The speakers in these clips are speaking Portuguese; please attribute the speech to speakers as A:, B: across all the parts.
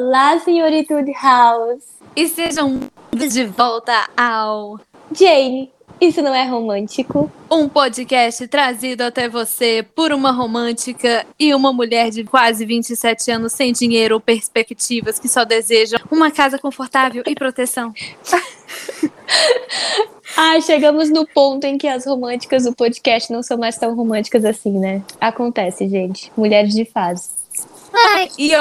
A: Olá, senhoritude House!
B: E sejam de volta ao
A: Jane, isso não é romântico?
B: Um podcast trazido até você por uma romântica e uma mulher de quase 27 anos sem dinheiro ou perspectivas que só desejam uma casa confortável e proteção.
A: ah, chegamos no ponto em que as românticas do podcast não são mais tão românticas assim, né? Acontece, gente. Mulheres de fase.
B: Ai, e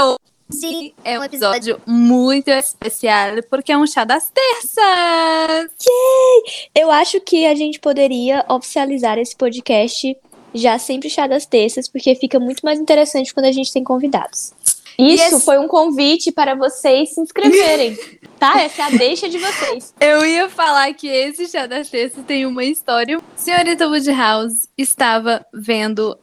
B: hoje é um episódio muito especial porque é um chá das terças.
A: Yay! Eu acho que a gente poderia oficializar esse podcast já sempre chá das terças, porque fica muito mais interessante quando a gente tem convidados. Isso esse... foi um convite para vocês se inscreverem, tá? Essa é a deixa de vocês.
B: Eu ia falar que esse chá das terças tem uma história. Senhorita Woodhouse estava vendo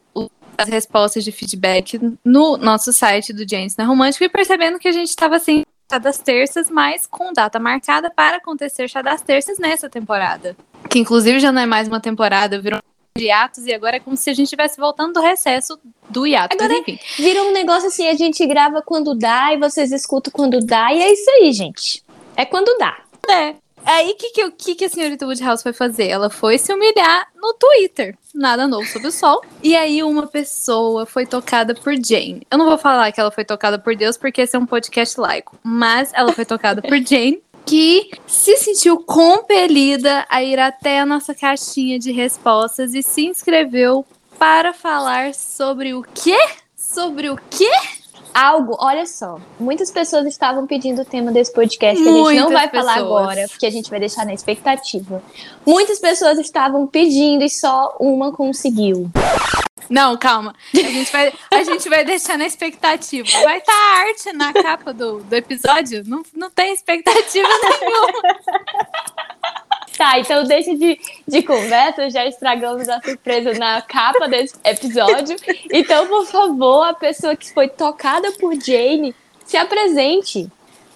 B: as respostas de feedback no nosso site do James na Romântico e percebendo que a gente estava sem chá das terças, mas com data marcada para acontecer chá das terças nessa temporada. Que inclusive já não é mais uma temporada, virou de hiatos e agora é como se a gente estivesse voltando do recesso do hiato.
A: Agora enfim. Virou um negócio assim, a gente grava quando dá e vocês escutam quando dá e é isso aí, gente. É quando dá.
B: É. Aí, o que, que, que, que a senhorita Woodhouse foi fazer? Ela foi se humilhar no Twitter. Nada novo sob o sol. E aí, uma pessoa foi tocada por Jane. Eu não vou falar que ela foi tocada por Deus, porque esse é um podcast laico. Mas ela foi tocada por Jane. Que se sentiu compelida a ir até a nossa caixinha de respostas e se inscreveu para falar sobre o quê? Sobre o quê?
A: Algo, olha só, muitas pessoas estavam pedindo o tema desse podcast que a gente não vai pessoas. falar agora, porque a gente vai deixar na expectativa. Muitas pessoas estavam pedindo e só uma conseguiu.
B: Não, calma. A gente vai, a gente vai deixar na expectativa. Vai estar tá arte na capa do, do episódio? Não, não tem expectativa nenhuma.
A: Tá, então deixa de, de conversa, já estragamos a surpresa na capa desse episódio. Então, por favor, a pessoa que foi tocada por Jane, se apresente.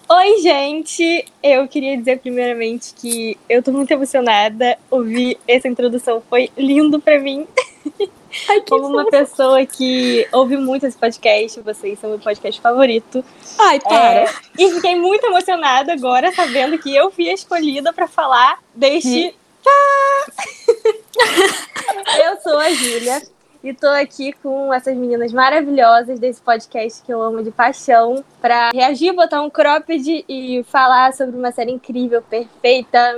C: Oi, gente! Eu queria dizer primeiramente que eu tô muito emocionada. Ouvir essa introdução foi lindo para mim. Ai, Como uma pessoa que ouve muito esse podcast, vocês são meu podcast favorito.
A: Ai, para! É,
C: e fiquei muito emocionada agora, sabendo que eu fui escolhida para falar deste. eu sou a Júlia e tô aqui com essas meninas maravilhosas desse podcast que eu amo de paixão para reagir, botar um cropped e falar sobre uma série incrível, perfeita,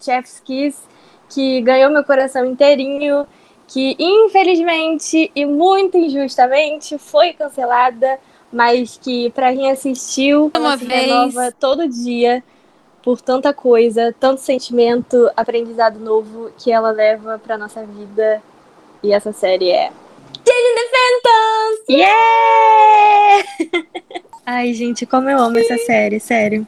C: Chef's Kiss, que ganhou meu coração inteirinho que infelizmente e muito injustamente foi cancelada, mas que para quem assistiu,
B: uma
C: se
B: vez
C: renova todo dia por tanta coisa, tanto sentimento, aprendizado novo que ela leva para nossa vida. E essa série é
A: Jane the Phantoms!
C: Yeah! Ai, gente, como eu amo essa série, sério.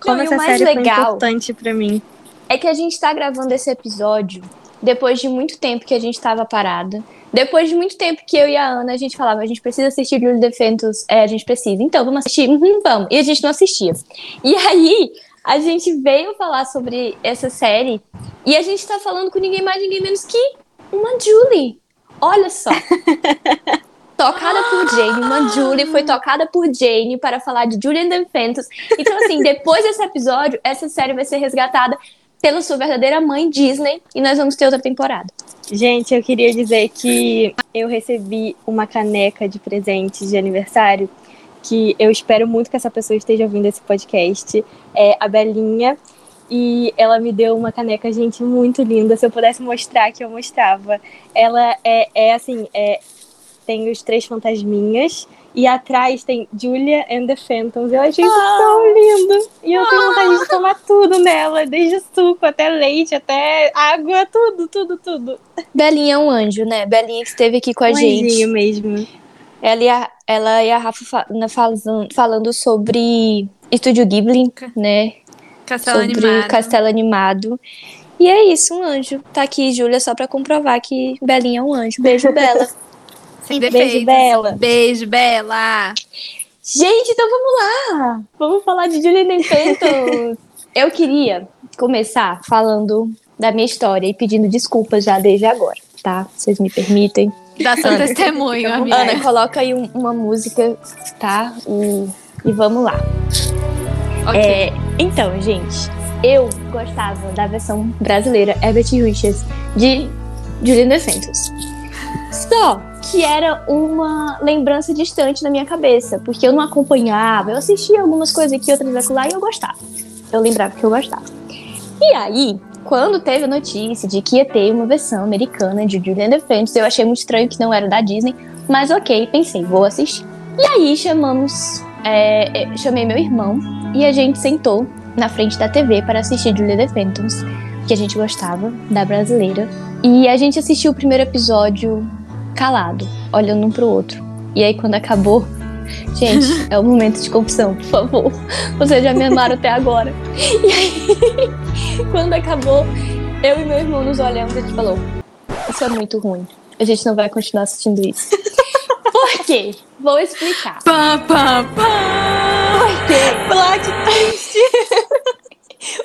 C: Como Não, essa série legal foi importante para mim.
A: É que a gente tá gravando esse episódio depois de muito tempo que a gente estava parada. Depois de muito tempo que eu e a Ana, a gente falava, a gente precisa assistir Julie Defentos, é, a gente precisa. Então, vamos assistir? Uhum, vamos. E a gente não assistia. E aí, a gente veio falar sobre essa série e a gente tá falando com ninguém mais, ninguém menos que uma Julie. Olha só. tocada por Jane, uma Julie foi tocada por Jane para falar de Julian Defentos. Então, assim, depois desse episódio, essa série vai ser resgatada pela sua verdadeira mãe, Disney, e nós vamos ter outra temporada.
C: Gente, eu queria dizer que eu recebi uma caneca de presente de aniversário que eu espero muito que essa pessoa esteja ouvindo esse podcast. É a Belinha. E ela me deu uma caneca, gente, muito linda. Se eu pudesse mostrar, que eu mostrava. Ela é, é assim, é, tem os três fantasminhas e atrás tem Julia and the Phantoms. Eu achei isso ah. tão lindo. E eu tenho vontade de tomar tudo nela, desde suco até leite, até água, tudo, tudo, tudo.
A: Belinha é um anjo, né? Belinha que esteve aqui com a
C: um
A: gente.
C: mesmo.
A: Ela e a, ela e a Rafa falando, falando sobre Estúdio Ghibli, né?
B: Castelo
A: sobre
B: Animado.
A: Castelo Animado. E é isso, um anjo. Tá aqui, Júlia, só pra comprovar que Belinha é um anjo. Beijo, Bela.
B: Sem Beijo, Bela. Beijo, Bela.
A: Gente, então vamos lá. Vamos falar de Julian Phantom. Eu queria começar falando da minha história e pedindo desculpas já desde agora, tá? Vocês me permitem.
B: Dá seu testemunho, amiga.
A: Ana, coloca aí um- uma música, tá? E, e vamos lá.
B: Ok.
A: É, então, gente, eu gostava da versão brasileira Herbert Richards de Julian DeSantos. Só que era uma lembrança distante na minha cabeça, porque eu não acompanhava, eu assistia algumas coisas aqui, outras acolá e eu gostava. Eu lembrava que eu gostava. E aí, quando teve a notícia de que ia ter uma versão americana de Julian DeSantos, eu achei muito estranho que não era da Disney, mas ok, pensei, vou assistir. E aí chamamos, é, é, chamei meu irmão e a gente sentou na frente da TV para assistir Julia The Phantoms, que a gente gostava, da brasileira. E a gente assistiu o primeiro episódio calado, olhando um pro outro. E aí quando acabou, gente, é o momento de confissão, por favor. Vocês já me amaram até agora. E aí, quando acabou, eu e meu irmão nos olhamos e a gente falou: Isso é muito ruim. A gente não vai continuar assistindo isso. Por quê? Vou explicar.
B: Pá, pá, pá.
A: Por quê?
C: Plot twist.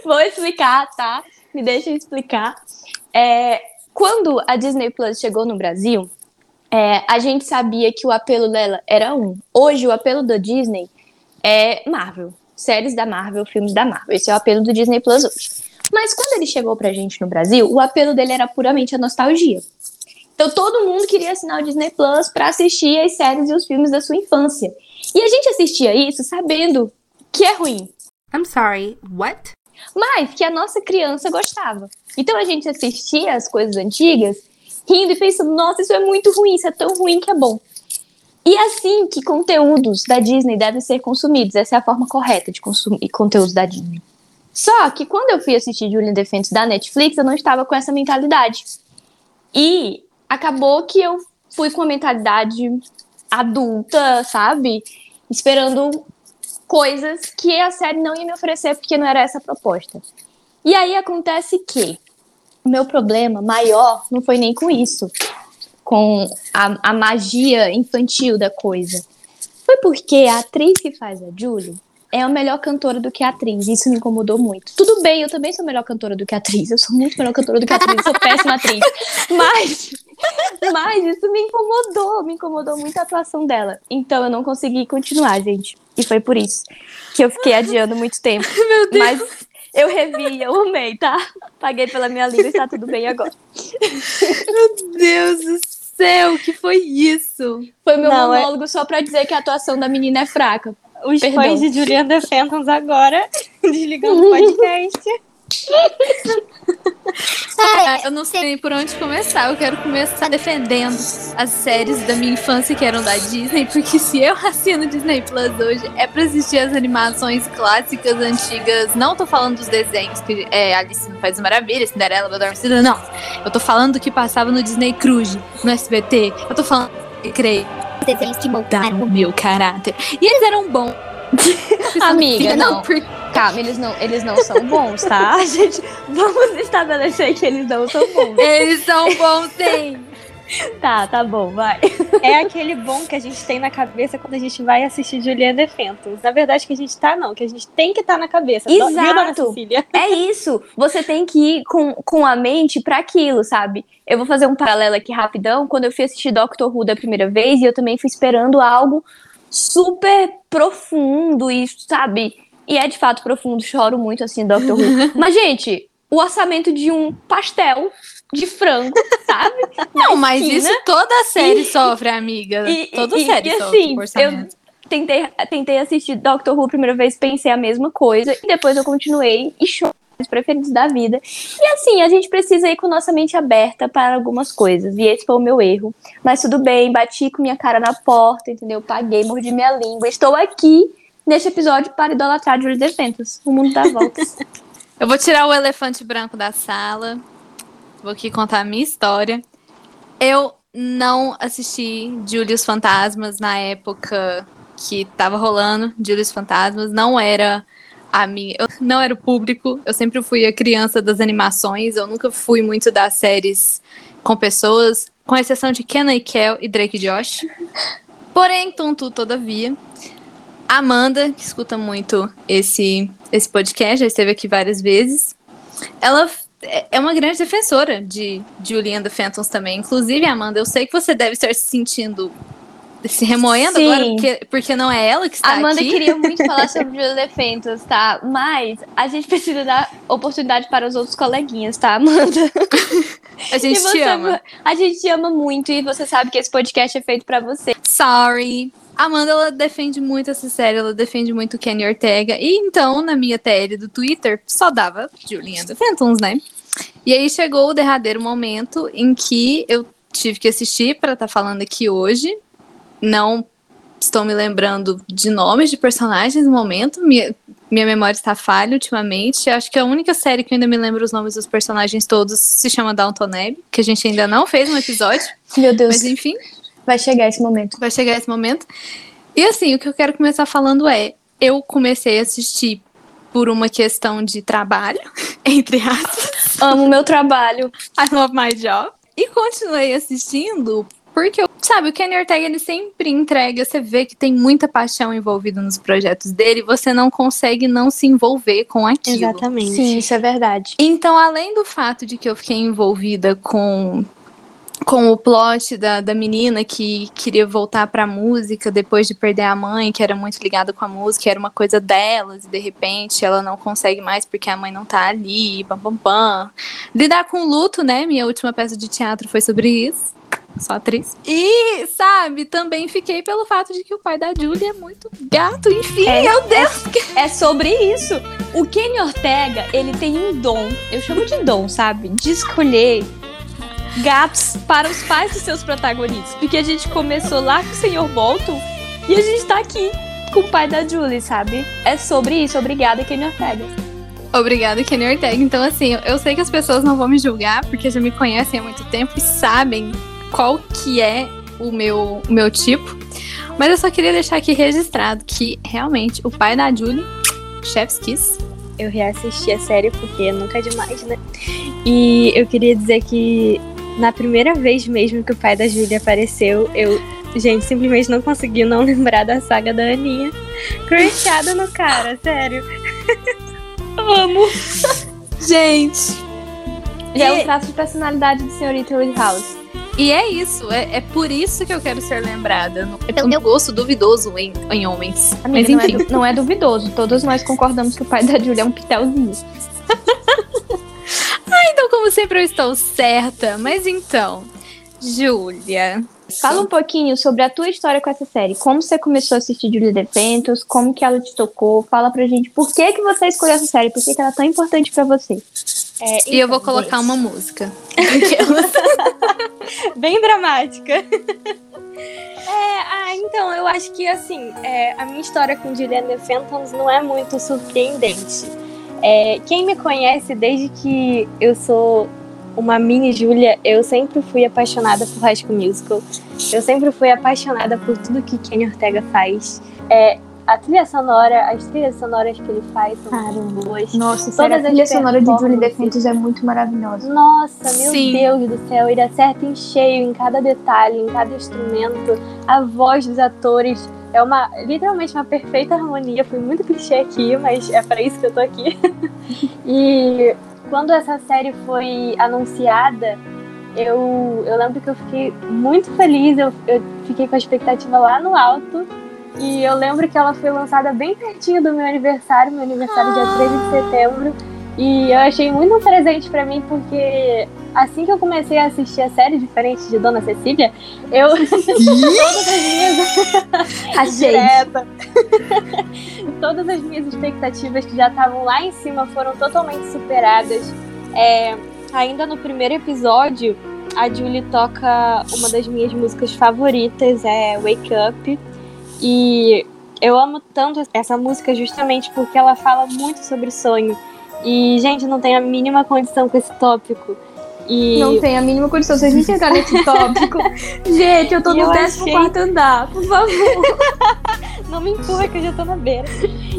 A: Vou explicar, tá? Me deixa explicar. É, quando a Disney Plus chegou no Brasil, é, a gente sabia que o apelo dela era um. Hoje, o apelo da Disney é Marvel. Séries da Marvel, filmes da Marvel. Esse é o apelo do Disney Plus hoje. Mas quando ele chegou pra gente no Brasil, o apelo dele era puramente a nostalgia. Então todo mundo queria assinar o Disney Plus pra assistir as séries e os filmes da sua infância. E a gente assistia isso sabendo que é ruim,
D: I'm sorry, what?
A: mas que a nossa criança gostava. Então a gente assistia as coisas antigas, rindo e pensando, nossa, isso é muito ruim, isso é tão ruim que é bom. E é assim que conteúdos da Disney devem ser consumidos. Essa é a forma correta de consumir conteúdos da Disney. Só que quando eu fui assistir Julian Defense da Netflix, eu não estava com essa mentalidade. E acabou que eu fui com a mentalidade adulta, sabe? Esperando coisas que a série não ia me oferecer porque não era essa a proposta. E aí acontece que o meu problema maior não foi nem com isso, com a, a magia infantil da coisa. Foi porque a atriz que faz a Julie é a melhor cantora do que a atriz. Isso me incomodou muito. Tudo bem, eu também sou melhor cantora do que a atriz. Eu sou muito melhor cantora do que a atriz. Eu sou péssima atriz. Mas, mas isso me incomodou. Me incomodou muito a atuação dela. Então eu não consegui continuar, gente. E foi por isso que eu fiquei adiando muito tempo.
B: Meu Deus.
A: Mas eu revi, eu amei, tá? Paguei pela minha língua e tá tudo bem agora.
B: Meu Deus do céu, o que foi isso?
A: Foi meu
C: Não, é-
A: monólogo só pra dizer que a atuação da menina é fraca.
C: Os
A: Perdão.
C: fãs de Julian The Phantoms agora desligando o podcast.
B: Ah, eu não sei por onde começar. Eu quero começar defendendo as séries da minha infância que eram da Disney, porque se eu assino Disney Plus hoje é pra assistir as animações clássicas, antigas. Não tô falando dos desenhos, que é Alice no País das Maravilhas, Cinderela, Bela Adormecida, não. Eu tô falando do que passava no Disney Cruise, no SBT. Eu tô falando creio.
D: Desenhos que
B: Mudaram o meu caráter. E eles eram bons.
A: Amiga, não.
B: porque
A: Calma, eles não, eles não são bons, tá? Gente, vamos estabelecer que eles não são bons.
B: eles são bons, sim.
A: Tá, tá bom, vai.
C: É aquele bom que a gente tem na cabeça quando a gente vai assistir Julian The Phantoms. Na verdade, que a gente tá, não, que a gente tem que estar na cabeça.
A: Exato. É isso. Você tem que ir com, com a mente pra aquilo, sabe? Eu vou fazer um paralelo aqui rapidão. Quando eu fui assistir Doctor Who da primeira vez, e eu também fui esperando algo super profundo e, sabe? E é de fato profundo, choro muito assim Doctor Who. Mas, gente, o orçamento de um pastel de frango, sabe?
B: Não, mas isso toda série
A: E-
B: sofre, amiga.
A: e-
B: toda
A: e-
B: série
A: e
B: sofre
A: assim,
B: orçamento.
A: Tentei, tentei assistir Doctor Who a primeira vez, pensei a mesma coisa, e depois eu continuei e choro os preferidos da vida. E assim, a gente precisa ir com nossa mente aberta para algumas coisas. E esse foi o meu erro. Mas tudo bem, bati com minha cara na porta, entendeu? Paguei, mordi minha língua. Estou aqui neste episódio para idolatrar Julie Defentos. O mundo dá voltas.
B: Eu vou tirar o elefante branco da sala. Vou aqui contar a minha história. Eu não assisti Julius Fantasmas na época que tava rolando Julius Fantasmas. Não era a minha. Eu não era o público. Eu sempre fui a criança das animações. Eu nunca fui muito das séries com pessoas, com exceção de Kenna e Kel e Drake e Josh. Porém, tonto, todavia. Amanda, que escuta muito esse, esse podcast, já esteve aqui várias vezes. Ela é é uma grande defensora de the Phantoms também. Inclusive, Amanda, eu sei que você deve estar se sentindo se remoendo
A: Sim.
B: agora, porque, porque não é ela que está
A: Amanda
B: aqui.
A: queria muito falar sobre Julia Defentos, tá? Mas a gente precisa dar oportunidade para os outros coleguinhas, tá, Amanda?
B: A gente te ama.
A: A gente te ama muito e você sabe que esse podcast é feito pra você.
B: Sorry. Amanda, ela defende muito essa série, ela defende muito Kenny Ortega. E então, na minha TL do Twitter, só dava Julie and the Phantoms, né? E aí chegou o derradeiro momento em que eu tive que assistir para estar falando aqui hoje. Não estou me lembrando de nomes de personagens no momento. Minha, minha memória está falha ultimamente. Acho que a única série que eu ainda me lembro os nomes dos personagens todos se chama Downton Abbey, que a gente ainda não fez um episódio.
A: Meu Deus,
B: Mas enfim,
A: vai chegar esse momento.
B: vai chegar esse momento. E assim, o que eu quero começar falando é: eu comecei a assistir por uma questão de trabalho, entre aspas.
A: Amo o meu trabalho.
B: I love my job. E continuei assistindo porque, eu- sabe, o Kenny Ortega ele sempre entrega, você vê que tem muita paixão envolvida nos projetos dele, e você não consegue não se envolver com aquilo.
C: Exatamente.
A: Sim, isso é verdade.
B: Então, além do fato de que eu fiquei envolvida com, com o plot da, da menina que queria voltar pra música depois de perder a mãe, que era muito ligada com a música, era uma coisa delas, e de repente ela não consegue mais porque a mãe não tá ali, pam, pam, pam. Lidar com o luto, né? Minha última peça de teatro foi sobre isso. Sou atriz. E, sabe, também fiquei pelo fato de que o pai da Julia é muito gato. Enfim,
A: É.
B: meu Deus.
A: É sobre isso. O Kenny Ortega, ele tem um dom, eu chamo de dom, sabe? De escolher gatos para os pais dos seus protagonistas. Porque a gente começou lá com o Sr. Bolton e a gente tá aqui com o pai da Julie, sabe? É sobre isso. Obrigada, Kenny Ortega.
B: Obrigada, Kenny Ortega. Então, assim, eu- sei que as pessoas não vão me julgar, porque já me conhecem há muito tempo e sabem qual que é o meu, o meu tipo. Mas eu só queria deixar aqui registrado que, realmente, o pai da Julie, Chef's Kiss,
C: Eu reassisti a série porque nunca é demais, né? E eu queria dizer que na primeira vez mesmo que o pai da Júlia apareceu, eu, gente, simplesmente não consegui não lembrar da saga da Aninha. Crushada no cara, sério.
A: Amo.
B: Gente,
A: Já é
B: E-
A: um traço de personalidade do senhorita Woodhouse.
B: e é isso. É, é por isso que eu quero ser lembrada. É
D: Pelo
B: um
D: meu-
B: gosto duvidoso em, em homens.
A: Amiga,
B: Mas enfim.
A: Não, é, du- não é duvidoso. Todos nós concordamos que o pai da Julia é um pitelzinho.
B: Então, como sempre, eu estou certa. Mas então, Júlia.
A: Fala um pouquinho sobre a tua história com essa série. Como você começou a assistir Julia Defentos, como que ela te tocou. Fala pra gente por que, que você escolheu essa série, por que, que ela é tão importante pra você.
C: É,
B: E eu vou
C: então,
B: colocar uma música.
C: Bem dramática. É, ah, então, eu acho que, assim, é, a minha história com Juliana Phantoms não é muito surpreendente. É, quem me conhece desde que eu sou uma mini Júlia, eu sempre fui apaixonada por High School Musical. Eu sempre fui apaixonada por tudo que Kenny Ortega faz. É, a trilha sonora, as trilhas sonoras que ele faz são muito boas.
A: Nossa,
C: sério, a trilha sonora de Julie
A: Defentos é muito maravilhosa.
C: Nossa, meu
B: Sim.
C: Deus do céu, ele acerta em cheio em cada detalhe, em cada instrumento. A voz dos atores é uma literalmente uma perfeita harmonia. Fui muito clichê aqui, mas é para isso que eu tô aqui. e quando essa série foi anunciada, eu, eu lembro que eu fiquei muito feliz, eu, eu fiquei com a expectativa lá no alto. E eu lembro que ela foi lançada bem pertinho do meu aniversário, meu aniversário dia 13 de setembro. E eu achei muito um presente pra mim, porque assim que eu comecei a assistir a série, diferente de Dona Cecília, eu. todas as minhas.
A: Achei.
C: Todas as minhas expectativas que já estavam lá em cima foram totalmente superadas. É, ainda no primeiro episódio, a Julie toca uma das minhas músicas favoritas, é Wake Up. E eu amo tanto essa música justamente porque ela fala muito sobre sonho. E, gente, não tem a mínima condição com esse tópico. E
A: Não tem a mínima condição. Vocês me chegaram nesse tópico. Gente, eu tô no
C: eu
A: 14
C: achei-
A: andar, por favor.
C: não me empurra que eu já tô na beira.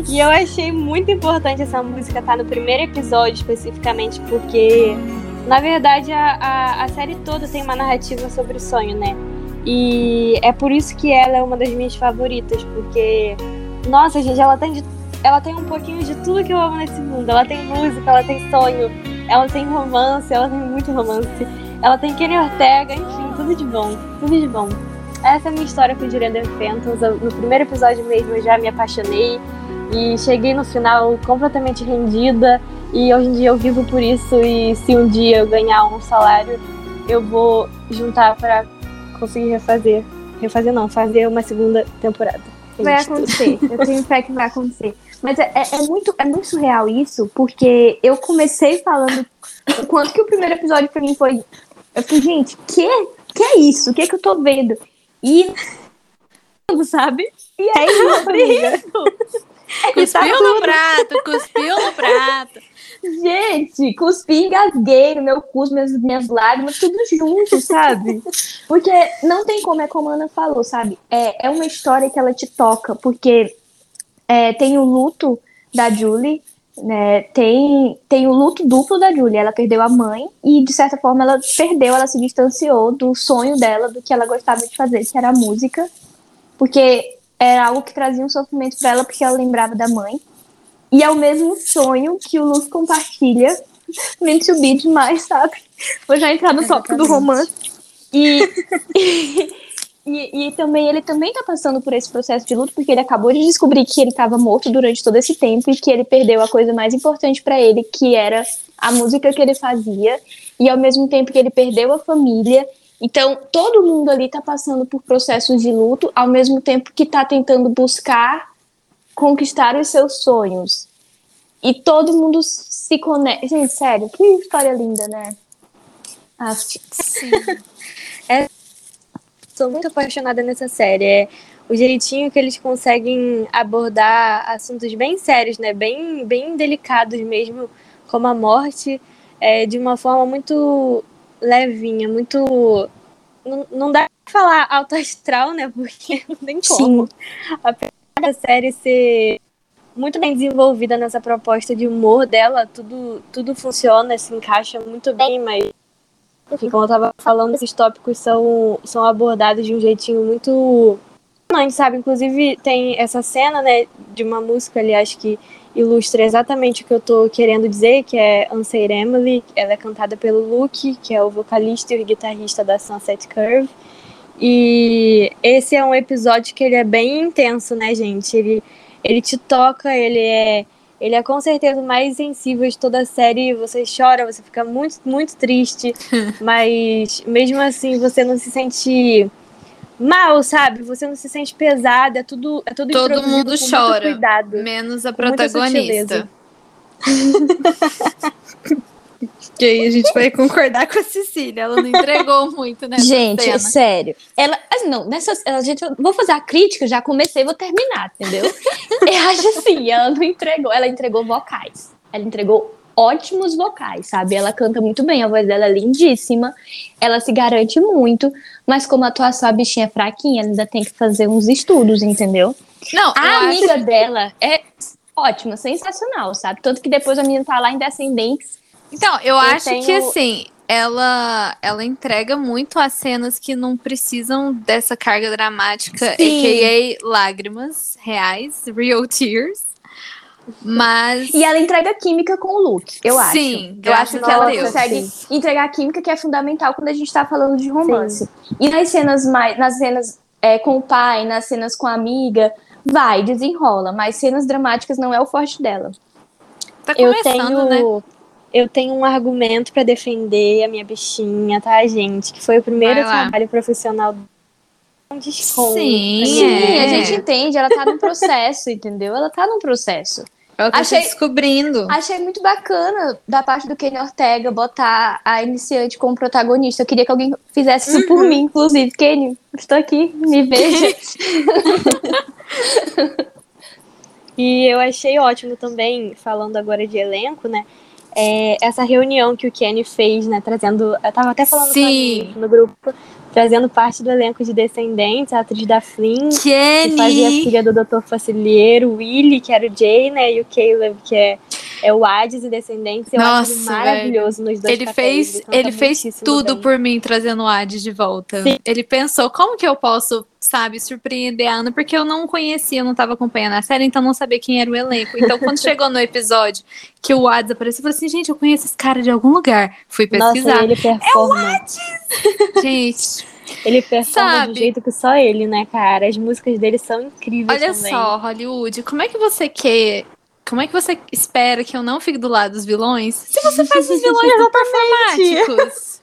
C: E eu achei muito importante essa música estar no primeiro episódio, especificamente, porque, na verdade, a, a, a série toda tem uma narrativa sobre o sonho, né? E é por isso que ela é uma das minhas favoritas, porque, nossa, gente, ela tem, de- ela tem um pouquinho de tudo que eu amo nesse mundo. Ela tem música, ela tem sonho, ela tem romance, ela tem muito romance. Ela tem Kenny Ortega, enfim, tudo de bom, tudo de bom. Essa é a minha história com Juliana Fenton. No primeiro episódio mesmo eu já me apaixonei e cheguei no final completamente rendida e hoje em dia eu vivo por isso e se um dia eu ganhar um salário, eu vou juntar para conseguir refazer. Refazer não, fazer uma segunda temporada.
A: É vai acontecer. eu tenho fé que vai acontecer. Mas é, é, é, muito, é muito surreal isso, porque eu comecei falando o quanto que o primeiro episódio pra mim foi. Eu falei, gente, que, que é isso? O que é que eu tô vendo? E. Sabe? E é isso.
B: Cuspiu no prato, cuspiu no prato.
A: Gente, cuspi, engasguei no meu cuspo, minhas, minhas lágrimas, tudo junto, sabe? Porque não tem como, é como a Ana falou, sabe? É, é uma história que ela te toca, porque é, tem o luto da Julie, né? Tem, tem o luto duplo da Julie. Ela perdeu a mãe e, de certa forma, ela perdeu, ela se distanciou do sonho dela, do que ela gostava de fazer, que era a música. Porque era algo que trazia um sofrimento para ela, porque ela lembrava da mãe. E é o mesmo sonho que o Luz compartilha. Nem subir demais, sabe? Vou já entrar no tópico do romance. E, e, e, e, também ele também tá passando por esse processo de luto, porque ele acabou de descobrir que ele estava morto durante todo esse tempo e que ele perdeu a coisa mais importante para ele, que era a música que ele fazia. E ao mesmo tempo que ele perdeu a família, então, todo mundo ali está passando por processos de luto, ao mesmo tempo que está tentando buscar conquistar os seus sonhos. E todo mundo se conecta. Gente, sério, que história linda, né?
C: Ah, sim. é, sou muito apaixonada nessa série. É o jeitinho que eles conseguem abordar assuntos bem sérios, né? Bem, bem delicados mesmo, como a morte, é, de uma forma muito levinha, muito. Não, não dá pra falar alto astral, né? Porque não tem como. Sim. Da série ser muito bem desenvolvida nessa proposta de humor dela, tudo, tudo funciona, se encaixa muito bem, mas. Enfim, como eu tava falando, esses tópicos são, são abordados de um jeitinho muito. Não, sabe? Inclusive, tem essa cena, né, de uma música, aliás, que ilustra exatamente o que eu tô querendo dizer, que é Unsaid Emily. Ela é cantada pelo Luke, que é o vocalista e o guitarrista da Sunset Curve. E esse é um episódio que ele é bem intenso, né, gente? Ele, ele te toca, ele é ele é com certeza o mais sensível de toda a série. Você chora, você fica muito, muito triste, mas mesmo assim você não se sente mal, sabe? Você não se sente pesada, é tudo, é tudo
B: Todo mundo chora, cuidado, menos a protagonista. que aí a gente vai concordar com a Cecília, ela não entregou muito, né?
A: Gente, cena. é sério. Ela, assim, não, nessa, a gente, vou fazer a crítica, já comecei, vou terminar, entendeu? Eu acho assim, ela não entregou, ela entregou vocais. Ela entregou ótimos vocais, sabe? Ela canta muito bem, a voz dela é lindíssima, ela se garante muito, mas como a atuação a bichinha é fraquinha, ela ainda tem que fazer uns estudos, entendeu?
B: Não,
A: a amiga acho... dela é ótima, sensacional, sabe? Tanto que depois a menina tá lá em Descendentes.
B: Então, eu, eu acho tenho... que assim, ela ela entrega muito as cenas que não precisam dessa carga dramática, Sim. a.k.a. lágrimas reais, real tears. Mas.
A: E ela entrega química com o Luke, eu acho. Sim, eu acho que ela Deus, consegue sim. entregar a química que é fundamental quando a gente tá falando de romance. Sim. E nas cenas mais. Nas cenas é, com o pai, nas cenas com a amiga, vai, desenrola. Mas cenas dramáticas não é o forte dela.
B: Tá começando,
C: eu tenho,
B: né?
C: Eu tenho um argumento para defender a minha bichinha, tá, gente? Que foi o primeiro trabalho profissional
B: um desconto. Sim,
A: Sim é. a gente entende, ela tá num processo, entendeu? Ela tá num processo.
B: Eu achei descobrindo.
A: Achei muito bacana da parte do Kenny Ortega botar a iniciante como protagonista. Eu queria que alguém fizesse isso uhum. por mim, inclusive. Kenny, estou aqui, me veja.
C: e eu achei ótimo também, falando agora de elenco, né? É, essa reunião que o Kenny fez, né? Trazendo. Eu tava até falando
B: Sim.
C: no grupo trazendo parte do elenco de Descendentes, a atriz da Flynn,
B: Kenny.
C: que fazia a filha do Dr. Facilieiro, o Willy, que era o Jay, né, e o Caleb, que é É o Hades e Descendentes. Eu acho ele
B: Nossa,
C: maravilhoso nos dois
B: Ele
C: papéis,
B: fez,
C: canta
B: ele fez
C: muitíssimo
B: tudo
C: bem.
B: por mim trazendo o Hades de volta.
C: Sim.
B: Ele pensou, como que eu posso, sabe, surpreender a Ana? Porque eu não conhecia, eu não tava acompanhando a série, então não sabia quem era o elenco. Então, quando chegou no episódio que o Hades apareceu, eu falei assim, gente, eu conheço esse cara de algum lugar. Fui
C: Nossa,
B: pesquisar.
C: ele performa.
B: Gente,
C: Ele performa
B: Sabe?
C: um jeito que só ele, né, cara? As músicas dele são incríveis
B: olha
C: também.
B: só, Hollywood, como é que você quer. Como é que você espera que eu não fique do lado dos vilões? Se você faz os vilões tão performáticos.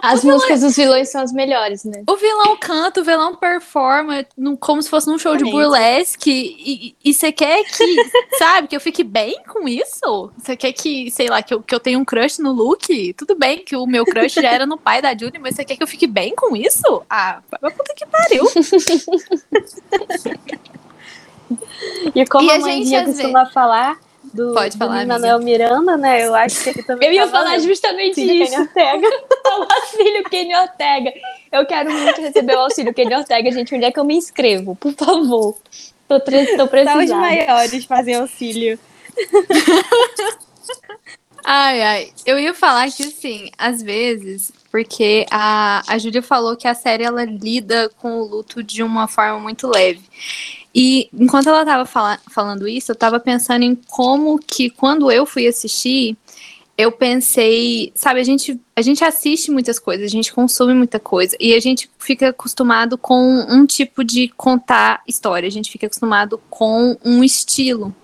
A: As músicas dos vilões são as melhores, né?
B: O vilão canta, o vilão performa num- como se fosse num show de
C: Exatamente.
B: burlesque. E- você quer que, sabe, que eu fique bem com isso? Você quer que, sei lá, que eu, que eu tenha um crush no Luke? Tudo bem que o meu crush já era no pai da Judy, mas você quer que eu fique bem com isso? Ah, puta que pariu.
C: E como
B: E a
C: a mãe
B: gente,
C: costuma falar do,
B: Pode
C: do
B: falar,
C: Manuel Miranda, né? Eu acho que ele também
A: Eu ia falar justamente
C: Filho
A: isso.
C: Ortega.
A: O auxílio Kenny Ortega. Eu quero muito receber o auxílio Kenny Ortega, gente. Onde é que eu me inscrevo? Por favor. Tô, tô
C: Só os
A: precisando.
C: maiores fazem auxílio.
B: Ai, ai. Eu ia falar que, assim, às vezes, porque a, a Júlia falou que a série ela lida com o luto de uma forma muito leve. E enquanto ela tava fala- falando isso, eu tava pensando em como que quando eu fui assistir, eu pensei, sabe, a gente, a gente assiste muitas coisas, a gente consome muita coisa, e a gente fica acostumado com um tipo de contar história, a gente fica acostumado com um estilo.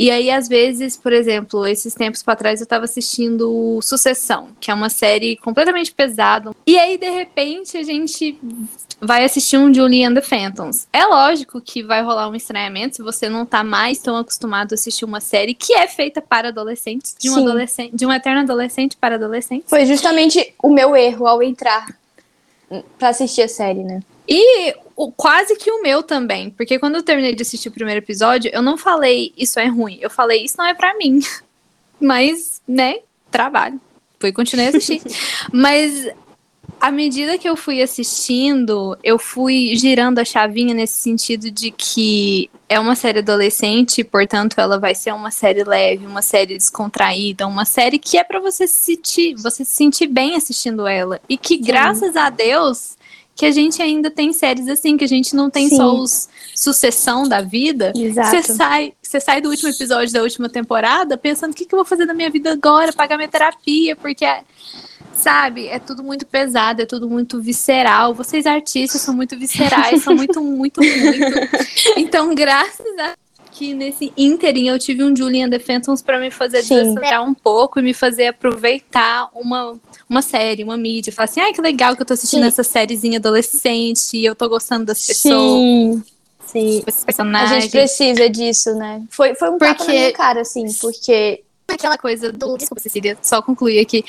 B: E aí, às vezes, por exemplo, esses tempos pra trás eu tava assistindo Sucessão, que é uma série completamente pesada. E aí, de repente, a gente vai assistir um Julie and the Phantoms. É lógico que vai rolar um estranhamento se você não tá mais tão acostumado a assistir uma série que é feita para adolescentes, de um adolescente, de um eterno adolescente para adolescentes.
A: Foi justamente o meu erro ao entrar pra assistir a série, né?
B: E o, quase que o meu também, porque quando eu terminei de assistir o primeiro episódio, eu não falei isso é ruim, eu falei isso não é pra mim. Mas, né, trabalho. Fui continuei a assistir. Mas à medida que eu fui assistindo, eu fui girando a chavinha nesse sentido de que é uma série adolescente, portanto ela vai ser uma série leve, uma série descontraída, uma série que é pra você se sentir, você se sentir bem assistindo ela. E que graças a Deus que a gente ainda tem séries assim, que a gente não tem
A: Sim.
B: só os sucessão da vida. Você sai, você sai do último episódio da última temporada pensando o que, que eu vou fazer da minha vida agora, pagar minha terapia, porque é- sabe, é tudo muito pesado, é tudo muito visceral. Vocês artistas são muito viscerais, são muito, muito, muito. Então, graças a que nesse ínterim eu tive um Julian the Phantoms pra me fazer
A: Sim.
B: desacelerar um pouco e me fazer aproveitar uma, uma série, uma mídia. Falar assim, ai, que legal que eu tô assistindo
A: Sim.
B: essa sériezinha adolescente e eu tô gostando das pessoas,
A: Sim.
C: Sim.
A: A gente precisa disso, né? Foi, foi um tapa
B: Porque-
A: na minha cara, assim, porque.
B: aquela coisa do. Desculpa, Cecília, só concluir aqui.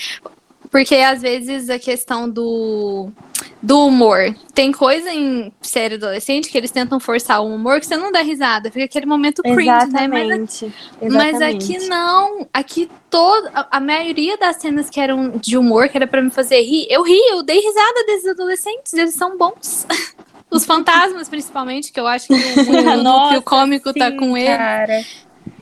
B: Porque às vezes a questão do, do humor. Tem coisa em série adolescente que eles tentam forçar o humor que você não dá risada. Fica aquele momento cringe, né? Mas,
C: Exatamente.
B: mas
C: Exatamente.
B: aqui não. Aqui toda. A, maioria das cenas que eram de humor, que era pra me fazer rir, eu ri, eu dei risada desses adolescentes, eles são bons. Os fantasmas, principalmente, que eu acho que o, o
C: Nossa,
B: núcleo cômico tá
C: Sim,
B: com ele.
C: Cara.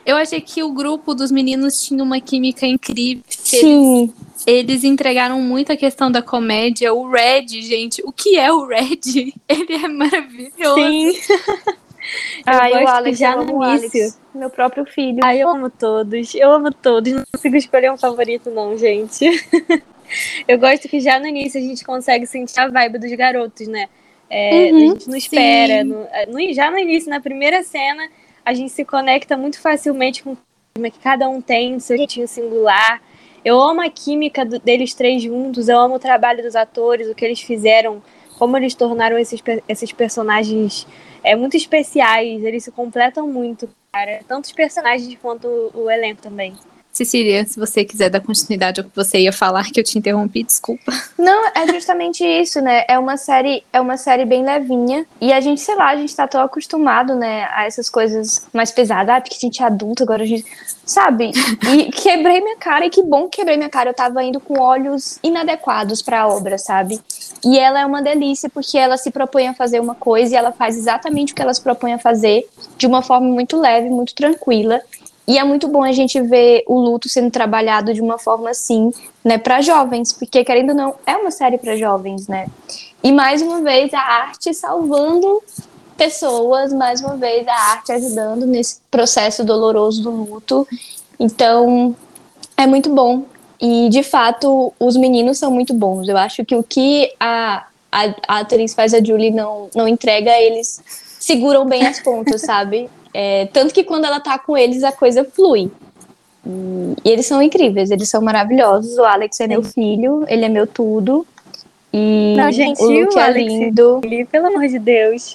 B: Eu achei que o grupo dos meninos tinha uma química incrível. que Eles,
A: Sim.
B: Eles entregaram muito a questão da comédia. O Red, gente, o que é o Red? Ele é maravilhoso.
C: Sim.
A: Ai,
C: gosto
A: o
C: que
A: Alex,
C: já
A: eu
C: no
A: amo o Alex,
C: início-
A: Meu próprio filho.
C: Ai, eu amo todos. Eu amo todos. Não consigo escolher um favorito, não, gente. eu gosto que já no início a gente consegue sentir a vibe dos garotos, né? É,
A: Uhum,
C: a gente não espera. no- é, no- já no início, na primeira cena, a gente se conecta muito facilmente com o que cada um tem, o seu jeitinho singular. Eu amo a química do- deles três juntos, eu amo o trabalho dos atores, o que eles fizeram, como eles tornaram esses, esses personagens é, muito especiais, eles se completam muito, cara. Tanto os personagens quanto o, o elenco também.
B: Cecília, se você quiser dar continuidade ao que você ia falar, que eu te interrompi, desculpa.
A: Não, é justamente isso, né? É uma série, é uma série bem levinha. E a gente, sei lá, a gente tá tão acostumado, né, a essas coisas mais pesadas, ah, porque a gente é adulto, agora a gente. Sabe? E quebrei minha cara, e que bom que quebrei minha cara. Eu tava indo com olhos inadequados pra obra, sabe? E ela é uma delícia porque ela se propõe a fazer uma coisa e ela faz exatamente o que ela se propõe a fazer de uma forma muito leve, muito tranquila. E é muito bom a gente ver o luto sendo trabalhado de uma forma assim, né, para jovens, porque querendo ou não, é uma série para jovens, né? E mais uma vez a arte salvando pessoas, mais uma vez a arte ajudando nesse processo doloroso do luto. Então, é muito bom. E de fato, os meninos são muito bons. Eu acho que o que a, a, a atriz faz a Julie não, não entrega, eles seguram bem as pontas, sabe? É, tanto que quando ela tá com eles, a coisa flui. E, e eles são incríveis, eles são maravilhosos. O Alex é meu filho, ele é meu tudo. E
C: Não, gente,
A: o Luke
C: o
A: é lindo.
C: Ele, pelo amor de Deus.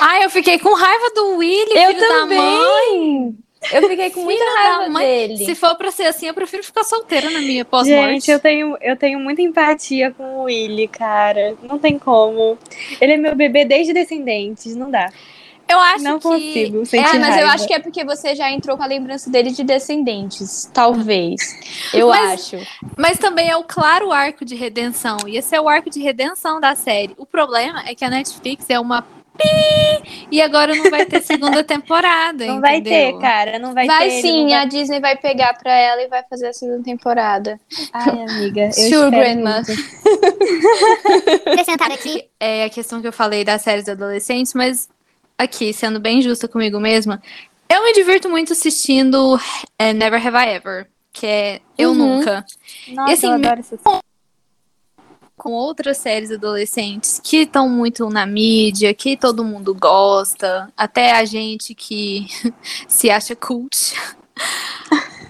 B: Ai, eu fiquei com raiva do Willy,
A: Eu
B: filho da mãe.
A: também! Eu fiquei com muita raiva
B: mãe.
A: dele.
B: Se for pra ser assim, eu prefiro ficar solteira na minha pós-morte.
C: Gente, eu tenho, eu tenho muita empatia com o Willy, cara. Não tem como. Ele é meu bebê desde Descendentes, não dá.
B: Eu acho
C: não
B: que
C: consigo sentir
A: Ah, mas eu
C: raiva.
A: acho que é porque você já entrou com a lembrança dele de Descendentes. Talvez. Eu
B: Mas-
A: acho.
B: Mas também é o claro arco de redenção. E esse é o arco de redenção da série. O problema é que a Netflix é uma pi e agora não vai ter segunda temporada.
C: Não vai
B: entendeu?
C: ter, cara. Não vai,
A: Vai
C: ter.
A: sim,
C: não
A: a Disney vai pegar pra ela e vai fazer a segunda temporada.
C: Ai, amiga. Eu
A: Sure, grandma.
D: Acrescentar aqui.
B: É a questão que eu falei das séries adolescentes, mas aqui, sendo bem justa comigo mesma, eu me divirto muito assistindo é, Never Have I Ever, que é Eu
A: Uhum.
B: Nunca.
C: Nossa,
B: E assim,
C: eu adoro essa série.
B: com outras séries adolescentes que estão muito na mídia, que todo mundo gosta, até a gente que se acha cult.